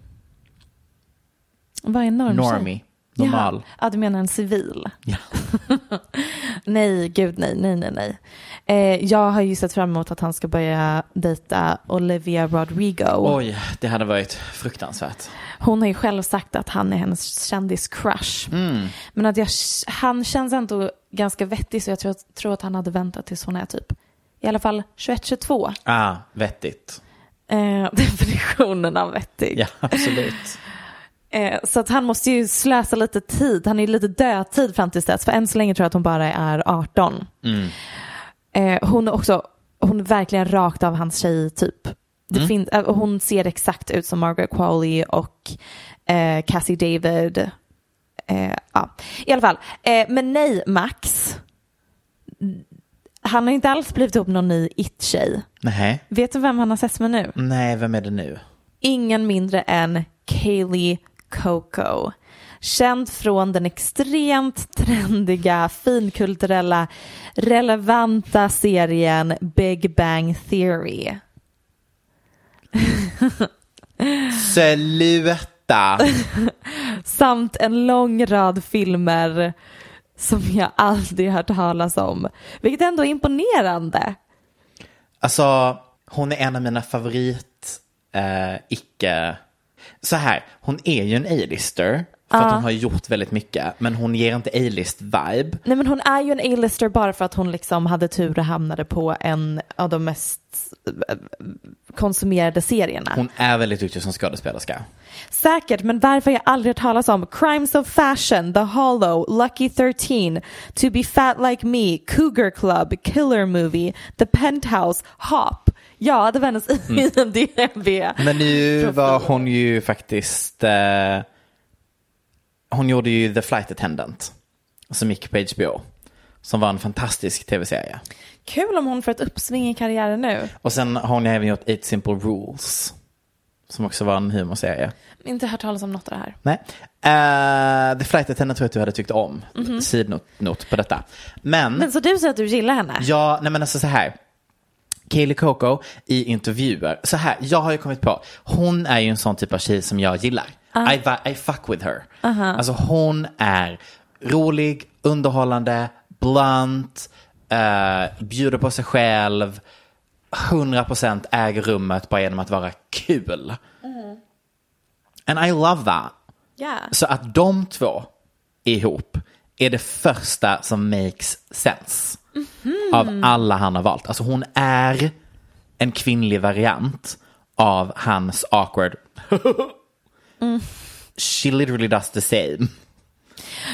Vad är norm? Normie. Normal. Ja, ja, du menar en civil? Ja. Nej, gud nej, nej, nej, nej. Eh, jag har ju sett fram emot att han ska börja dejta Olivia Rodrigo. Oj, det hade varit fruktansvärt. Hon har ju själv sagt att han är hennes kändis-crush. Mm. Men att jag, han känns ändå ganska vettig så jag tror, tror att han hade väntat tills hon är typ i alla fall 21-22. Ah, vettigt. Eh, definitionen av vettig. Ja, absolut. Eh, så att han måste ju slösa lite tid. Han är ju lite dödtid fram tills dess. För än så länge tror jag att hon bara är 18. Mm. Eh, hon är också, hon är verkligen rakt av hans tjej typ. Det Mm. fin- eh, hon ser exakt ut som Margaret Qualley och eh, Cassie David. Eh, ja. I alla fall, eh, men nej Max. Han har inte alls blivit ihop någon ny it-tjej. Nej. Vet du vem han har setts med nu? Nej, vem är det nu? Ingen mindre än Kaylee Coco. Känd från den extremt trendiga, finkulturella, relevanta serien Big Bang Theory. Sluta! Samt en lång rad filmer som jag aldrig hört talas om. Vilket ändå är imponerande. Alltså, hon är en av mina favorit eh, icke... Så här, hon är ju en A-lister. För att hon har gjort väldigt mycket. Men hon ger inte A-list-vibe. Nej men hon är ju en A-lister bara för att hon liksom hade tur och hamnade på en av de mest eh, konsumerade serierna. Hon är väldigt duktig som skådespelerska. Säkert, men varför har jag aldrig hört talas om Crimes of Fashion, The Hollow, Lucky 13, To Be Fat Like Me, Cougar Club, Killer Movie, The Penthouse, Hop. Ja, det var hennes IMDB. Men nu var hon ju faktiskt... Eh, hon gjorde ju The Flight Attendant. Som gick på HBO. Som var en fantastisk tv-serie. Kul om hon får ett uppsving i karriären nu. Och sen har hon även gjort Eight Simple Rules. Som också var en humorserie. Inte hört talas om något av det här. Nej. Uh, The Flight Attendant tror jag att du hade tyckt om. Sidnot not på detta. Men, Men så du säger att du gillar henne? ja, nej men alltså så här. Kaylee Coco i intervjuer. Så här, jag har ju kommit på. Hon är ju en sån typ av tjej som jag gillar. I, va- I fuck with her. Alltså hon är rolig, underhållande, blunt, uh, bjuder på sig själv. 100% äger rummet bara genom att vara kul. And I love that. Ja. Så att de två ihop är det första som makes sense av alla han har valt. Alltså hon är en kvinnlig variant av hans awkward. She literally does the same.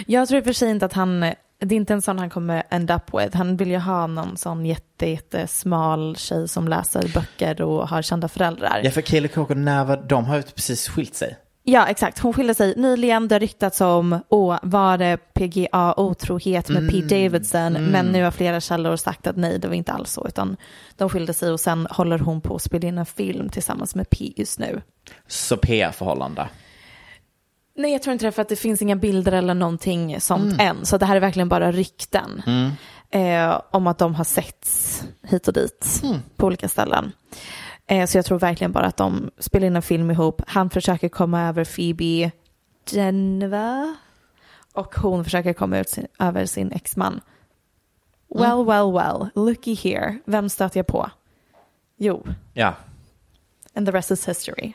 Jag tror i och för sig inte att han, det är inte en sån han kommer end up with. Han vill ju ha någon sån jätte, jättesmal tjej som läser böcker och har kända föräldrar. Ja, för Kaeli Coco, när var, de har ju precis skilt sig. Ja, exakt. Hon skilde sig nyligen. Det har ryktats om, åh, var det PGA otrohet med Pete Davidson? Men nu har flera källor sagt att nej, det var inte alls så, utan de skilde sig och sen håller hon på att spela in en film tillsammans med P just nu. Så PR-förhållande. Nej, jag tror inte det, för att det finns inga bilder eller någonting sånt än. Så det här är verkligen bara rykten eh, om att de har setts hit och dit på olika ställen. Eh, så jag tror verkligen bara att de spelar in en film ihop. Han försöker komma över Phoebe Geneva och hon försöker komma ut sin, över sin exman. Well, well, well, looky here. Vem stöter jag på? Jo, Ja, and the rest is history.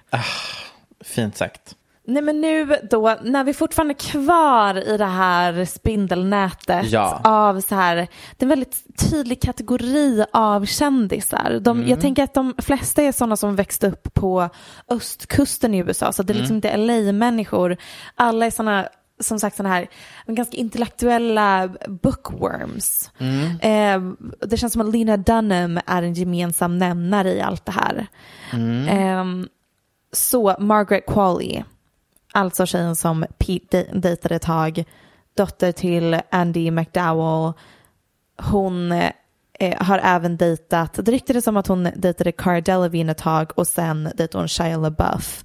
fint sagt. Nej men nu då, när vi fortfarande är kvar i det här spindelnätet Ja. av så här, det är en väldigt tydlig kategori av kändisar. De, Mm. Jag tänker att de flesta är sådana som växte upp på östkusten i USA, så det är Mm. liksom inte LA-människor. Alla är sådana som sagt sådana här ganska intellektuella bookworms. Mm. Eh, det känns som att Lena Dunham är en gemensam nämnare i allt det här. Eh, så Margaret Qualley, alltså tjejen som Pete dej- dejtade ett tag, dotter till Andy McDowell, hon eh, har även dejtat, det ryktades om att hon dejtade Cara Delevingne ett tag och sen dejtade hon Shia LaBeouf.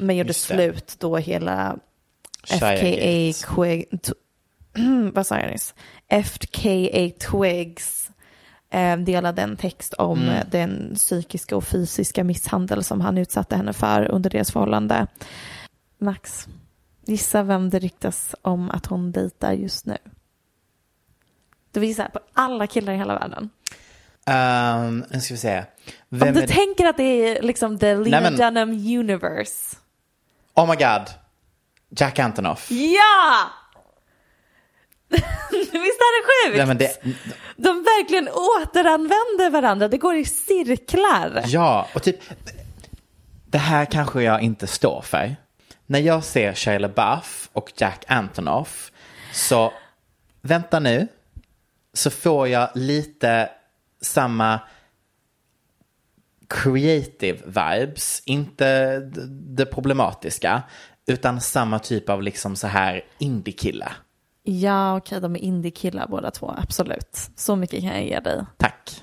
men gjorde slut då hela Shia FKA Gates. Quig, t- vad sa jag nyss? FKA Twigs eh, delade en text om Mm. den psykiska och fysiska misshandel som han utsatte henne för under deras förhållande. Max, gissa vem det ryktas om att hon dejtar just nu? Du visar på alla killar i hela världen. Um, nu ska vi se. Vem Om du tänker att det är liksom the Lena Nej, men- Dunham universe. Oh my god. Jack Antonoff. Ja! Visst är det sjukt? Nej, men det, De verkligen återanvänder varandra. Det går i cirklar. ja, och typ. Det här kanske jag inte står för. När jag ser Shia LaBeouf och Jack Antonoff så, vänta nu, så får jag lite samma creative vibes, inte det problematiska, utan samma typ av liksom så här indie-kille. Ja, okej, de är indiekillar båda två. Absolut. Så mycket kan jag ge dig. Tack.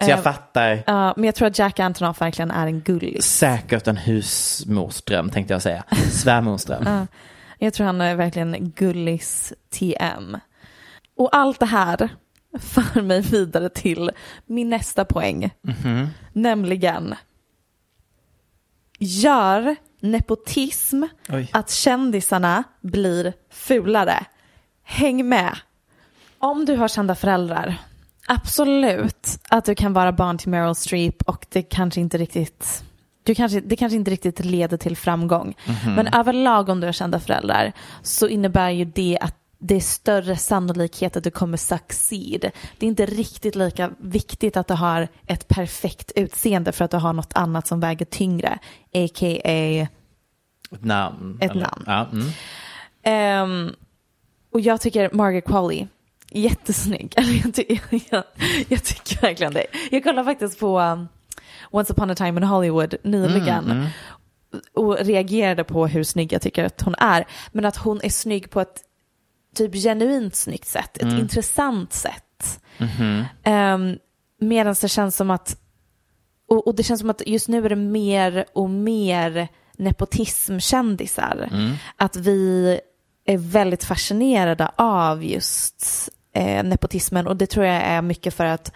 Så jag Eh, fattar. Ja, men jag tror att Jack Antonoff verkligen är en gullig. Säkert en husmorsdröm tänkte jag säga. Svärmorsdröm. Jag tror han är verkligen gullis TM. Och allt det här för mig vidare till min nästa poäng. Nämligen, gör nepotism Oj. att kändisarna blir fulare. Häng med. Om du har kända föräldrar, absolut att du kan vara barn till Meryl Streep och det kanske inte riktigt du kanske, det kanske inte riktigt leder till framgång. Men överlag om du har kända föräldrar så innebär ju det att det är större sannolikhet att du kommer succeed. Det är inte riktigt lika viktigt att du har ett perfekt utseende för att du har något annat som väger tyngre. A.k.a. Ett namn. Ett namn. Ja, mm. Ehm, och jag tycker Margaret Qualley, jättesnygg. Eller jag, ty- jag, jag tycker verkligen det. Jag kollade faktiskt på um, Once upon a time in Hollywood nyligen och reagerade på hur snygg jag tycker att hon är. Men att hon är snygg på ett typ genuint snyggt sätt, ett intressant sätt. Um, Medan det känns som att, och, och det känns som att just nu är det mer och mer nepotismkändisar. Att vi är väldigt fascinerade av just eh, nepotismen och det tror jag är mycket för att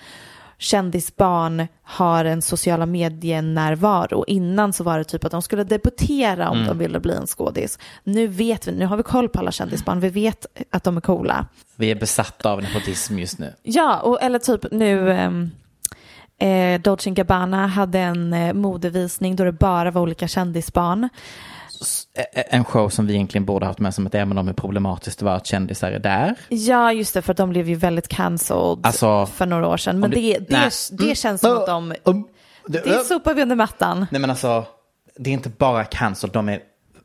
kändisbarn har en sociala medier-närvaro. Innan så var det typ att de skulle debutera om de ville bli en skådis. Nu vet vi, nu har vi koll på alla kändisbarn, vi vet att de är coola. Vi är besatta av nepotism just nu. Ja, och, eller typ nu ehm, eh, Dolce Gabbana hade en eh, modevisning då det bara var olika kändisbarn. Ä- En show som vi egentligen borde haft med som ett ämne om hur problematiskt det var att kändisar är där. Ja, just det, för att de blev ju väldigt cancelled Alltså, för några år sedan. Men det, det- det, det, Mm. känns som att de... Um, Det sopar vi under mattan. Nej men alltså, det är inte bara cancel, de är,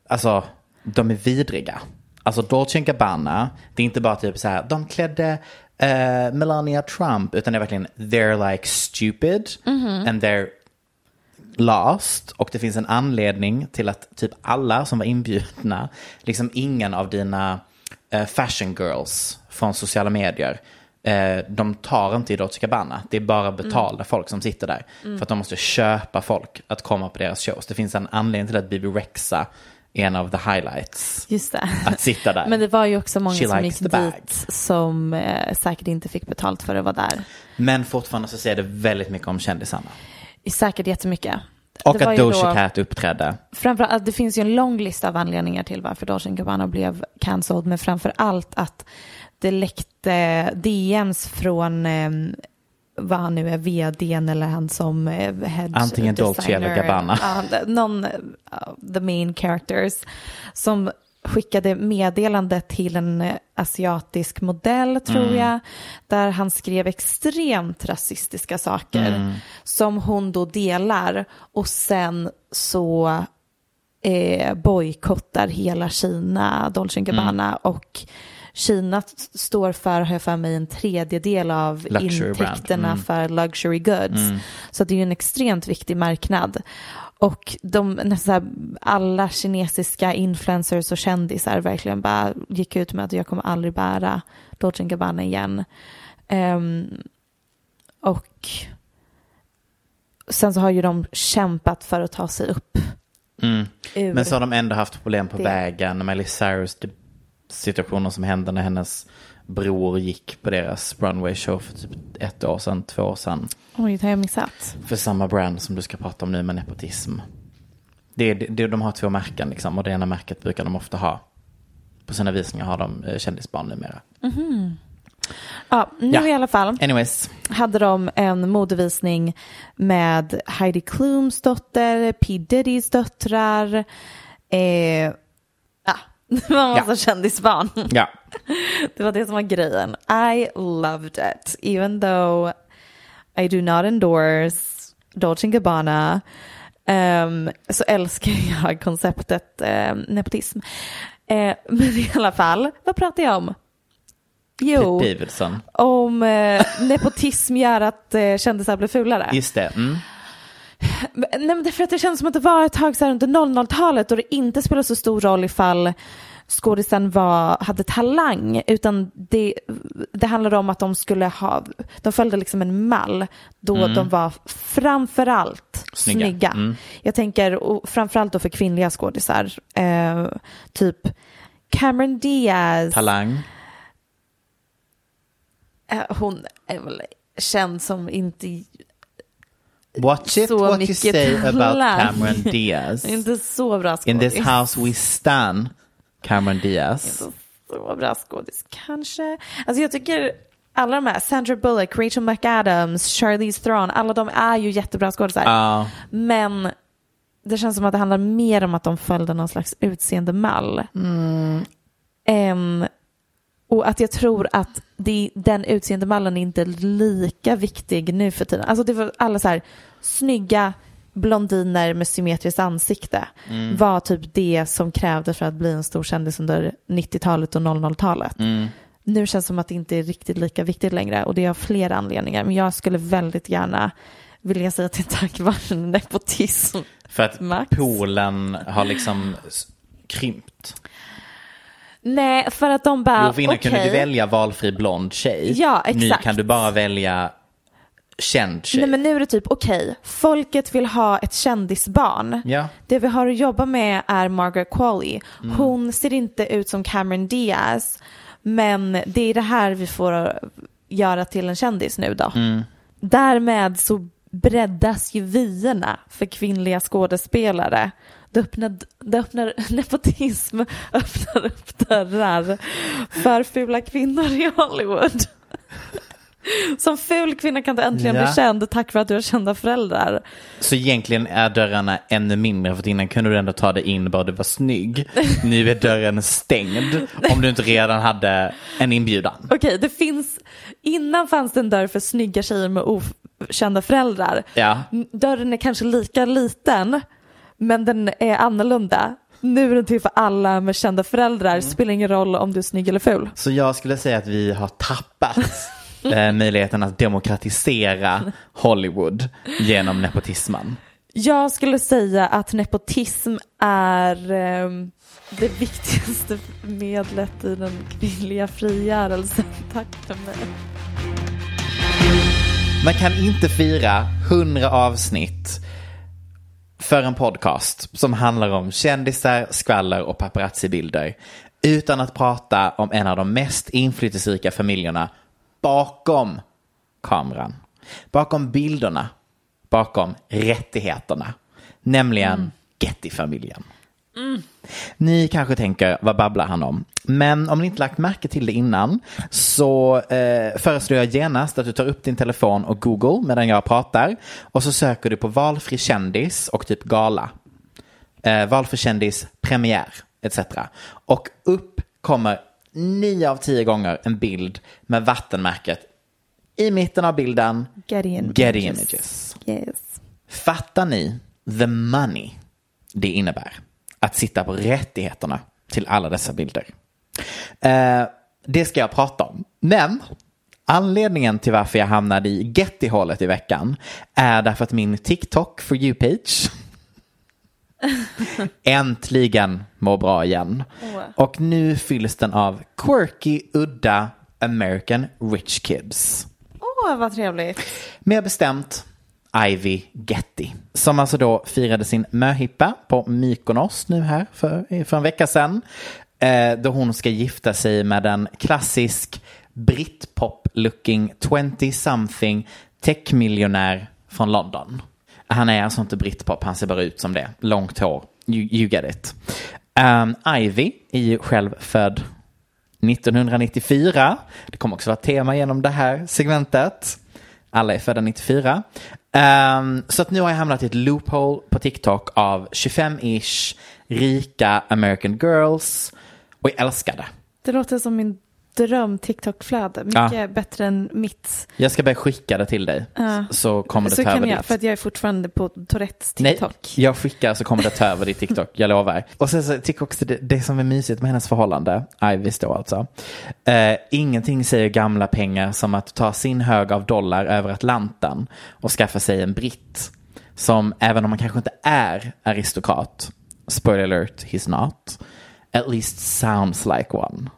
alltså, de är vidriga. Alltså Dolce Gabbana, det är inte bara typ så här, de klädde eh, Melania Trump, utan det är verkligen, they're like stupid and they're lost. Och det finns en anledning till att typ alla som var inbjudna, liksom ingen av dina eh, fashion girls från sociala medier, eh, de tar inte i Dolce Gabbana. Det är bara betalda folk som sitter där. För att de måste köpa folk att komma på deras shows. Det finns en anledning till att Bibi Rexa en av the highlights. Just det. Att sitta där. Men det var ju också många She som gick dit som eh, säkert inte fick betalt för att vara där. Men fortfarande så säger det väldigt mycket om kändisarna. Säkert jättemycket. Och Det att Doja Cat uppträdde. Framförallt, det finns ju en lång lista av anledningar till varför Dolce Gabbana blev cancelled, men framför allt att det läckte DMs från eh, vad han nu är, vdn eller han som eh, head Antingen Dolce eller Gabbana. Ja, någon av the main characters som skickade meddelande till en eh, asiatisk modell tror Mm. jag, där han skrev extremt rasistiska saker Mm. som hon då delar och sen så eh, bojkottar hela Kina Dolce Gabbana Mm. och Kina står för, har jag för mig, en tredjedel av Luxury intäkterna Mm. för luxury goods. Så det är ju en extremt viktig marknad. Och de, nästan alla kinesiska influencers och kändisar verkligen bara gick ut med att jag kommer aldrig bära Dolce Gabbana igen. Ehm, och sen så har ju de kämpat för att ta sig upp Mm. Men så har de ändå haft problem på det. vägen. Miley Cyrus det- situationer som hände när hennes bror gick på deras runway show för typ ett år sedan, två år sedan. Oj, det har jag missat. För samma brand som du ska prata om nu med nepotism. Det, det, de har två märken liksom och det ena märket brukar de ofta ha. På sina visningar har de eh, kändisbarn numera. Ja, nu Ja. i alla fall Anyways, hade de en modevisning med Heidi Klums dotter, P Diddy's döttrar, eh, det var en massa Ja. kändisbarn. ja. Det var det som var grejen. I loved it, even though I do not endorse Dolce Gabbana. Um, så älskar jag konceptet um, nepotism. Eh, men i alla fall, vad pratar jag om? Jo, om eh, nepotism gör att eh, kändisar blir fulare. Just det. Mm. Nej, men det är för att det känns som att det var ett tag så här under 00-talet och det inte spelade så stor roll ifall skådisen var, hade talang utan det, det handlade om att de skulle ha, de följde liksom en mall då de var framförallt Snygga. snygga. Mm. Jag tänker och framförallt då för kvinnliga skådisar, eh, typ Cameron Diaz. Talang. Eh, Hon är väl känd som inte, Watch it Så what you say about talang. Cameron Diaz. inte så bra skådis. In this house we stand Cameron Diaz. Inte så bra skådis kanske. Alltså jag tycker alla de här, Sandra Bullock, Rachel McAdams, Charlize Theron, alla de är ju jättebra skådisar. Ja, Men det känns som att det handlar mer om att de följde någon slags utseendemall. Än, och att jag tror att det, den utseendemallen är inte lika viktig nu för tiden. Alltså det var alla så här snygga blondiner med symmetriskt ansikte var typ det som krävdes för att bli en stor kändis under 90-talet och 00-talet. Nu känns det som att det inte är riktigt lika viktigt längre och det har flera anledningar. Men jag skulle väldigt gärna vilja säga att det är tack vare nepotism. för att Max. poolen har liksom krympt. Nej, för att de bara, för innan kunde okej. du välja valfri blond tjej. Ja, Nu exakt. kan du bara välja känd tjej. Nej men nu är det typ okej, folket vill ha ett kändisbarn. Ja. Det vi har att jobba med är Margaret Qualley. Mm. Hon ser inte ut som Cameron Diaz, men det är det här vi får göra till en kändis nu då. Mm. Därmed så breddas ju vyerna för kvinnliga skådespelare. Det öppnar, det öppnar nepotism öppnar upp dörrar för fula kvinnor i Hollywood. Som ful kvinna kan du äntligen Ja. bli känd tack vare att du har kända föräldrar. Så egentligen är dörrarna ännu mindre för innan kunde du ändå ta dig in bara du var snygg. Nu är dörren stängd om du inte redan hade en inbjudan. Okej, det finns, innan fanns det en dörr för snygga tjejer med okända föräldrar. Ja. Dörren är kanske lika liten, men den är annorlunda. Nu är den till för alla med kända föräldrar, spelar ingen roll om du är snygg eller ful. Så jag skulle säga att vi har tappat eh, möjligheten att demokratisera Hollywood genom nepotismen. Jag skulle säga att nepotism är ehm, det viktigaste medlet i den kvinnliga frigörelsen. Tack för mig. Man kan inte fira hundra avsnitt för en podcast som handlar om kändisar, skvaller och paparazzi-bilder utan att prata om en av de mest inflytelserika familjerna bakom kameran. Bakom bilderna, bakom rättigheterna, nämligen Getty-familjen. Ni kanske tänker, vad babblar han om? Men om ni inte lagt märke till det innan så eh, föreslår jag genast att du tar upp din telefon och Google medan jag pratar och så söker du på valfri kändis och typ gala. Eh, valfri kändis, premiär etc. Och upp kommer nio av tio gånger en bild med vattenmärket i mitten av bilden Getty images. Getty images. Yes. Fattar ni the money det innebär att sitta på rättigheterna till alla dessa bilder? Eh, det ska jag prata om. Men anledningen till varför jag hamnade i Getty-hålet i veckan är därför att min TikTok for you-page äntligen mår bra igen. Och nu fylls den av quirky, udda American rich kids. Åh, vad trevligt. Mer bestämt Ivy Getty. Som alltså då firade sin möhippa på Mykonos nu här för, för en vecka sedan. Eh, då hon ska gifta sig med en klassisk britpop-looking 20-something techmiljonär från London. Han är alltså inte britpop, han ser bara ut som det. Långt hår, you, you get it. Um, Ivy är ju själv född 1994. Det kommer också vara tema genom det här segmentet. Alla är födda 94. Um, ehm, så att nu har jag hamnat i ett loophole på TikTok av 25-ish rika American girls. Och jag älskar det. Det låter som min dröm TikTok-flöde. Mycket bättre än mitt. Jag ska börja skicka det till dig. Så kommer det Så ta kan över jag, ditt. för att jag är fortfarande på Tourettes TikTok. Nej, jag skickar så kommer det ta över ditt TikTok, jag lovar. Och sen så också det, det som är mysigt med hennes förhållande, Ivys då alltså. Eh, ingenting säger gamla pengar som att ta sin hög av dollar över Atlanten och skaffa sig en britt. Som även om man kanske inte är aristokrat, spoiler alert, he's not, at least sounds like one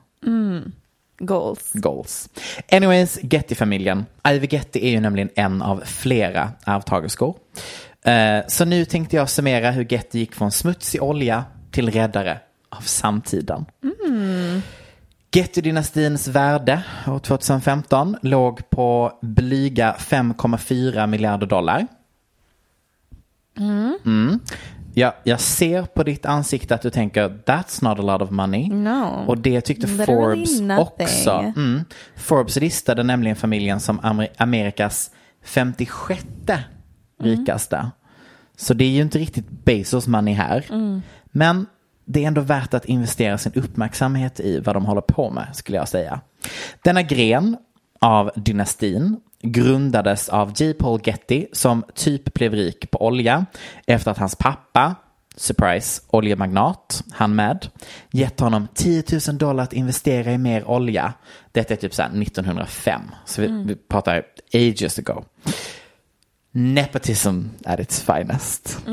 Goals. goals. Anyways, Getty-familjen. Ivy Getty är ju nämligen en av flera arvtagerskor. Eh, så nu tänkte jag summera hur Getty gick från smutsig olja till räddare av samtiden. Getty-dynastins värde år 2015 låg på blyga 5,4 miljarder dollar. Mm. Ja, jag ser på ditt ansikte att du tänker that's not a lot of money. No. Och det tyckte Literally Forbes nothing. också. Mm. Forbes listade nämligen familjen som Amer- Amerikas 56 rikaste. Så det är ju inte riktigt Bezos money här. Men det är ändå värt att investera sin uppmärksamhet i vad de håller på med, skulle jag säga. Denna gren av dynastin grundades av J. Paul Getty som typ blev rik på olja efter att hans pappa, surprise, oljemagnat, han med, gett honom 10 000 dollar att investera i mer olja. Detta är typ så här 1905, så vi, vi pratar ages ago. Nepotism at its finest.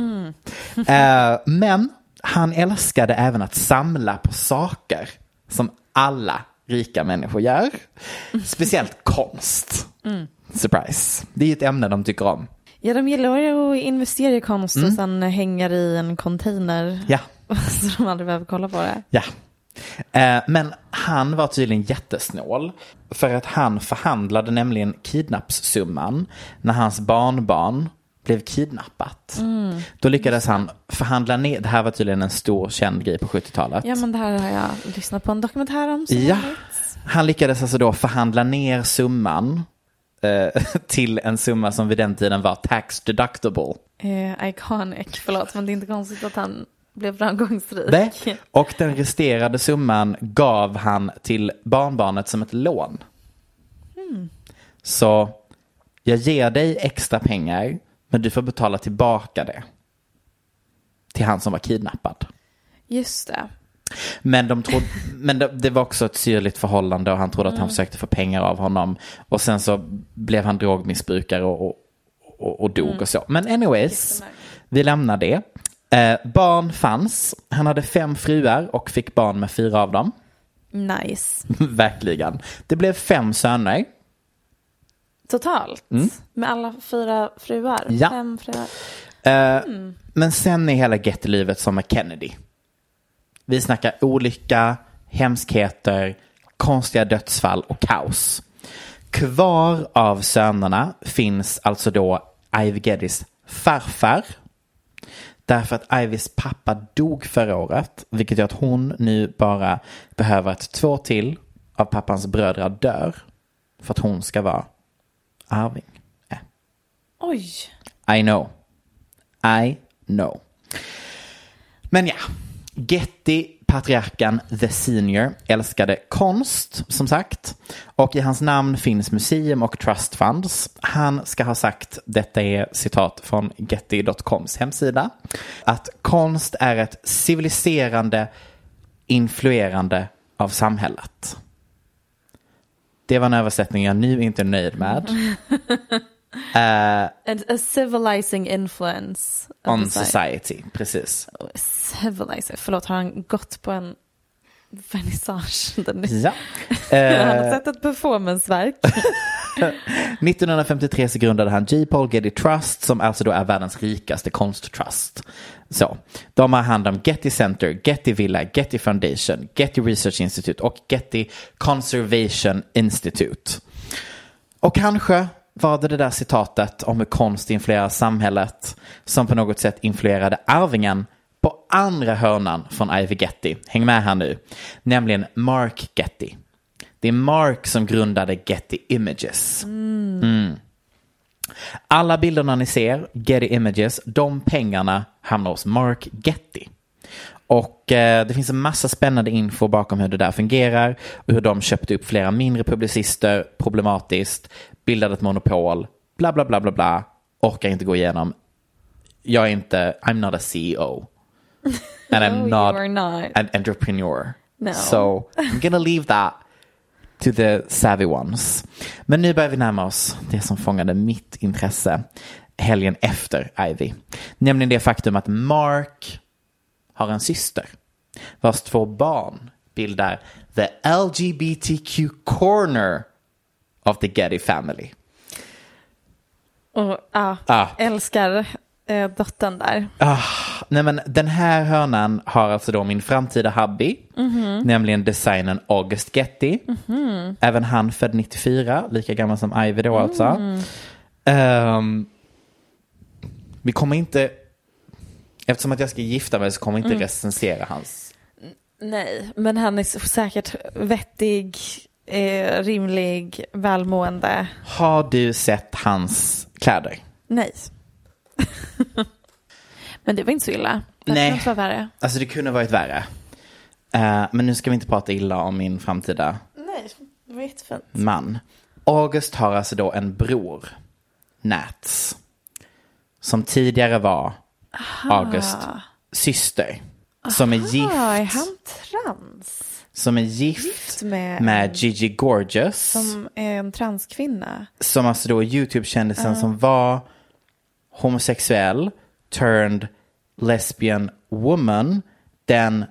Eh, men han älskade även att samla på saker som alla rika människor gör. Speciellt konst. Surprise. Det är ett ämne de tycker om. Ja, de gillar att investera i konst Mm. och sen hänga i en container. Ja, Så de aldrig behöver kolla på det. ja. Eh, men han var tydligen jättesnål. För att han förhandlade nämligen kidnappssumman när hans barnbarn blev kidnappat. Då lyckades han förhandla ner, det här var tydligen en stor känd grej på 70-talet. Ja, men det här har jag lyssnat på en dokumentär om. Ja, han lyckades alltså då förhandla ner summan eh, till en summa som vid den tiden var tax deductible. Eh, iconic, förlåt, men det är inte konstigt att han blev framgångsrik. Nej. Och den resterande summan gav han till barnbarnet som ett lån. Så jag ger dig extra pengar, men du får betala tillbaka det. Till han som var kidnappad. Just det. Men, de trodde, men det, det var också ett syrligt förhållande och han trodde att han försökte få pengar av honom. Och sen så blev han drogmissbrukare och, och, och, dog och så. Men anyways, vi lämnar det. Eh, barn fanns. Han hade fem fruar och fick barn med fyra av dem. Nice. Verkligen. Det blev fem söner. Totalt? Med alla fyra fruar? Mm. Ja. Fem fruar? Eh, Men sen är hela Getty-livet som med Kennedy. Vi snackar olycka, hemskheter, konstiga dödsfall och kaos. Kvar av sönerna finns alltså då Ivy Gettys farfar. Därför att Ivys pappa dog förra året, vilket gör att hon nu bara behöver att två till av pappans bröder dör för att hon ska vara arving. Eh. Oj. I know. I know. Men ja, Getty, patriarken The Senior, älskade konst, som sagt. Och i hans namn finns museum och trust funds. Han ska ha sagt, detta är citat från Getty.coms hemsida, att konst är ett civiliserande influerande av samhället. Det var en översättning jag nu inte är nöjd med. A, a civilizing influence. On society. society, precis. Civilizing. Förlåt, har han gått på en vernissage? Ja. Han har Eh, sett ett performanceverk. 1953 så grundade han J. Paul Getty Trust som alltså då är världens rikaste konsttrust. Så, de har hand om Getty Center, Getty Villa, Getty Foundation, Getty Research Institute och Getty Conservation Institute. Och kanske var det det där citatet om hur konst influerar samhället som på något sätt influerade arvingen på andra hörnan från Ivy Getty. Häng med här nu. Nämligen Mark Getty. Det är Mark som grundade Getty Images. Mm. Alla bilderna ni ser, Getty Images, de pengarna hamnar hos Mark Getty. Och eh, det finns en massa spännande info bakom hur det där fungerar och hur de köpte upp flera mindre publicister, problematiskt, bildade ett monopol, bla bla bla bla bla, orkar inte gå igenom. Jag är inte, I'm not a CEO. And I'm No, not, not. an entrepreneur. No. So I'm gonna leave that to the savvy ones. Men nu börjar vi närma oss det som fångade mitt intresse helgen efter Ivy. Nämligen det faktum att Mark har en syster vars två barn bildar the LGBTQ corner of the Getty family. Och, ja, Ah. älskar eh, dottern där. Ah, nej men den här hörnan har alltså då min framtida hubby, nämligen designern August Getty. Även han född 94, lika gammal som Ivy då alltså. Ehm, vi kommer inte, eftersom att jag ska gifta mig så kommer jag inte recensera hans. Nej, men han är säkert vettig, eh, rimlig, välmående. Har du sett hans kläder? Nej. men det var inte så illa. Det Nej. vara värre. Alltså det kunde varit värre. Eh, men nu ska vi inte prata illa om min framtida Nej, det var jättefint. man. August har alltså då en bror, Nats, som tidigare var August syster. Som är gift, är han trans? som är gift, Gift med, med Gigi Gorgeous. Som, som är en transkvinna? alltså då är YouTube-kändisen som var homosexuell, turned lesbian woman, then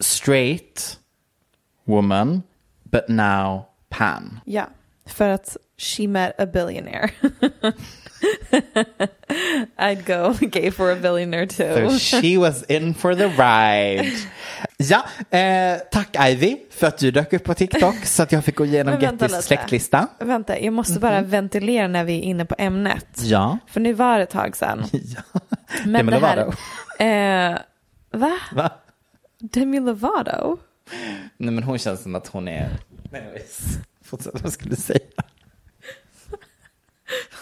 straight woman, but now pan. Ja, för att she met a billionaire. I'd go gay for a billionaire too. So she was in for the ride. Ja, eh, tack Ivy för att du dök upp på TikTok så att jag fick gå igenom Gettys släktlista. Vänta, jag måste bara ventilera när vi är inne på ämnet. Ja. För nu var det ett tag sedan. ja. Men Demi det här, Lovato. eh, va? Va? Demi Lovato? Nej men hon känns som att hon är... Fortsätt vad skulle du säga?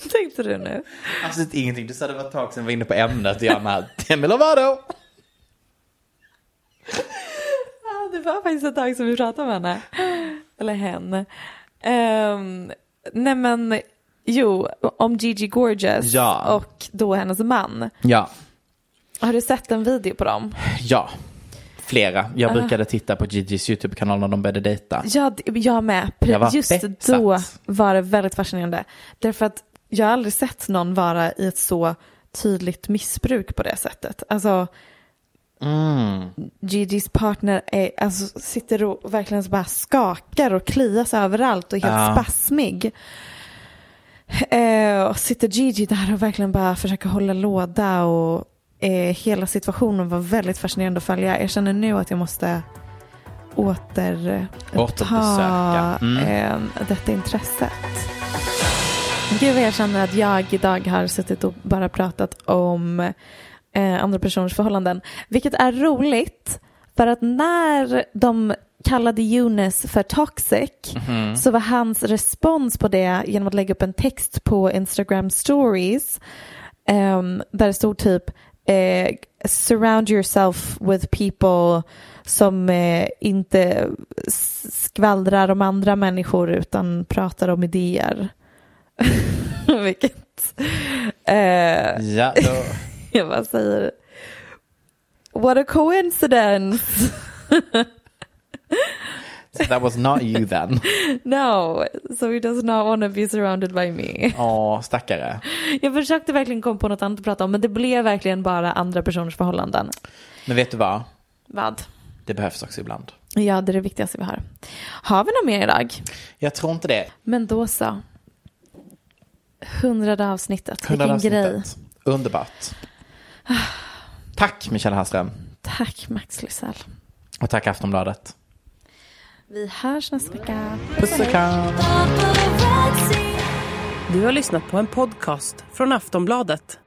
Vad tänkte du nu? Absolut ingenting. Du sa det var ett tag sedan vi var inne på ämnet och jag med Demi Lovato. Det var faktiskt ett tag sedan vi pratade om henne. Eller hen. Um, nej men, jo, om Gigi Gorgeous Ja. och då hennes man. Ja, Har du sett en video på dem? ja. Flera. Jag brukade titta på Gigi's YouTube-kanal när de började dejta. Ja, jag med. Jag Just besatt. då var det väldigt fascinerande. Därför att jag har aldrig sett någon vara i ett så tydligt missbruk på det sättet. Alltså, Mm. Gigi's partner är, alltså, sitter och verkligen bara skakar och klias överallt och är helt Ja. spasmig. Eh, och sitter Gigi där och verkligen bara försöker hålla låda och eh, hela situationen var väldigt fascinerande att följa. Jag känner nu att jag måste åter Återbesöka. ta Mm. eh, detta intresset. Gud vad jag känner att jag idag har suttit och bara pratat om eh, andra personers förhållanden. Vilket är roligt för att när de kallade Younes för toxic så var hans respons på det genom att lägga upp en text på Instagram stories ehm, där det stod typ eh, surround yourself with people som eh, inte skvallrar om andra människor utan pratar om idéer. Vilket eh, Ja, då... jag bara säger What a coincidence! So that was not you then. No, so he does not want to be surrounded by me. Åh, stackare. Jag försökte verkligen komma på något annat att prata om men det blev verkligen bara andra personers förhållanden. Men vet du vad? Vad? Det behövs också ibland. Ja, det är det viktigaste vi har. Har vi något mer idag? Jag tror inte det. Men då så. Hundrade avsnittet, Hundrade vilken grej. avsnittet. Underbart. Tack Michelle Hasslem. Tack Max Lysell. Och tack Aftonbladet. Vi hörs nästa vecka. Puss och kram. Du har lyssnat på en podcast från Aftonbladet.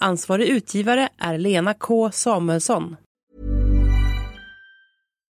Ansvarig utgivare är Lena K Samuelsson.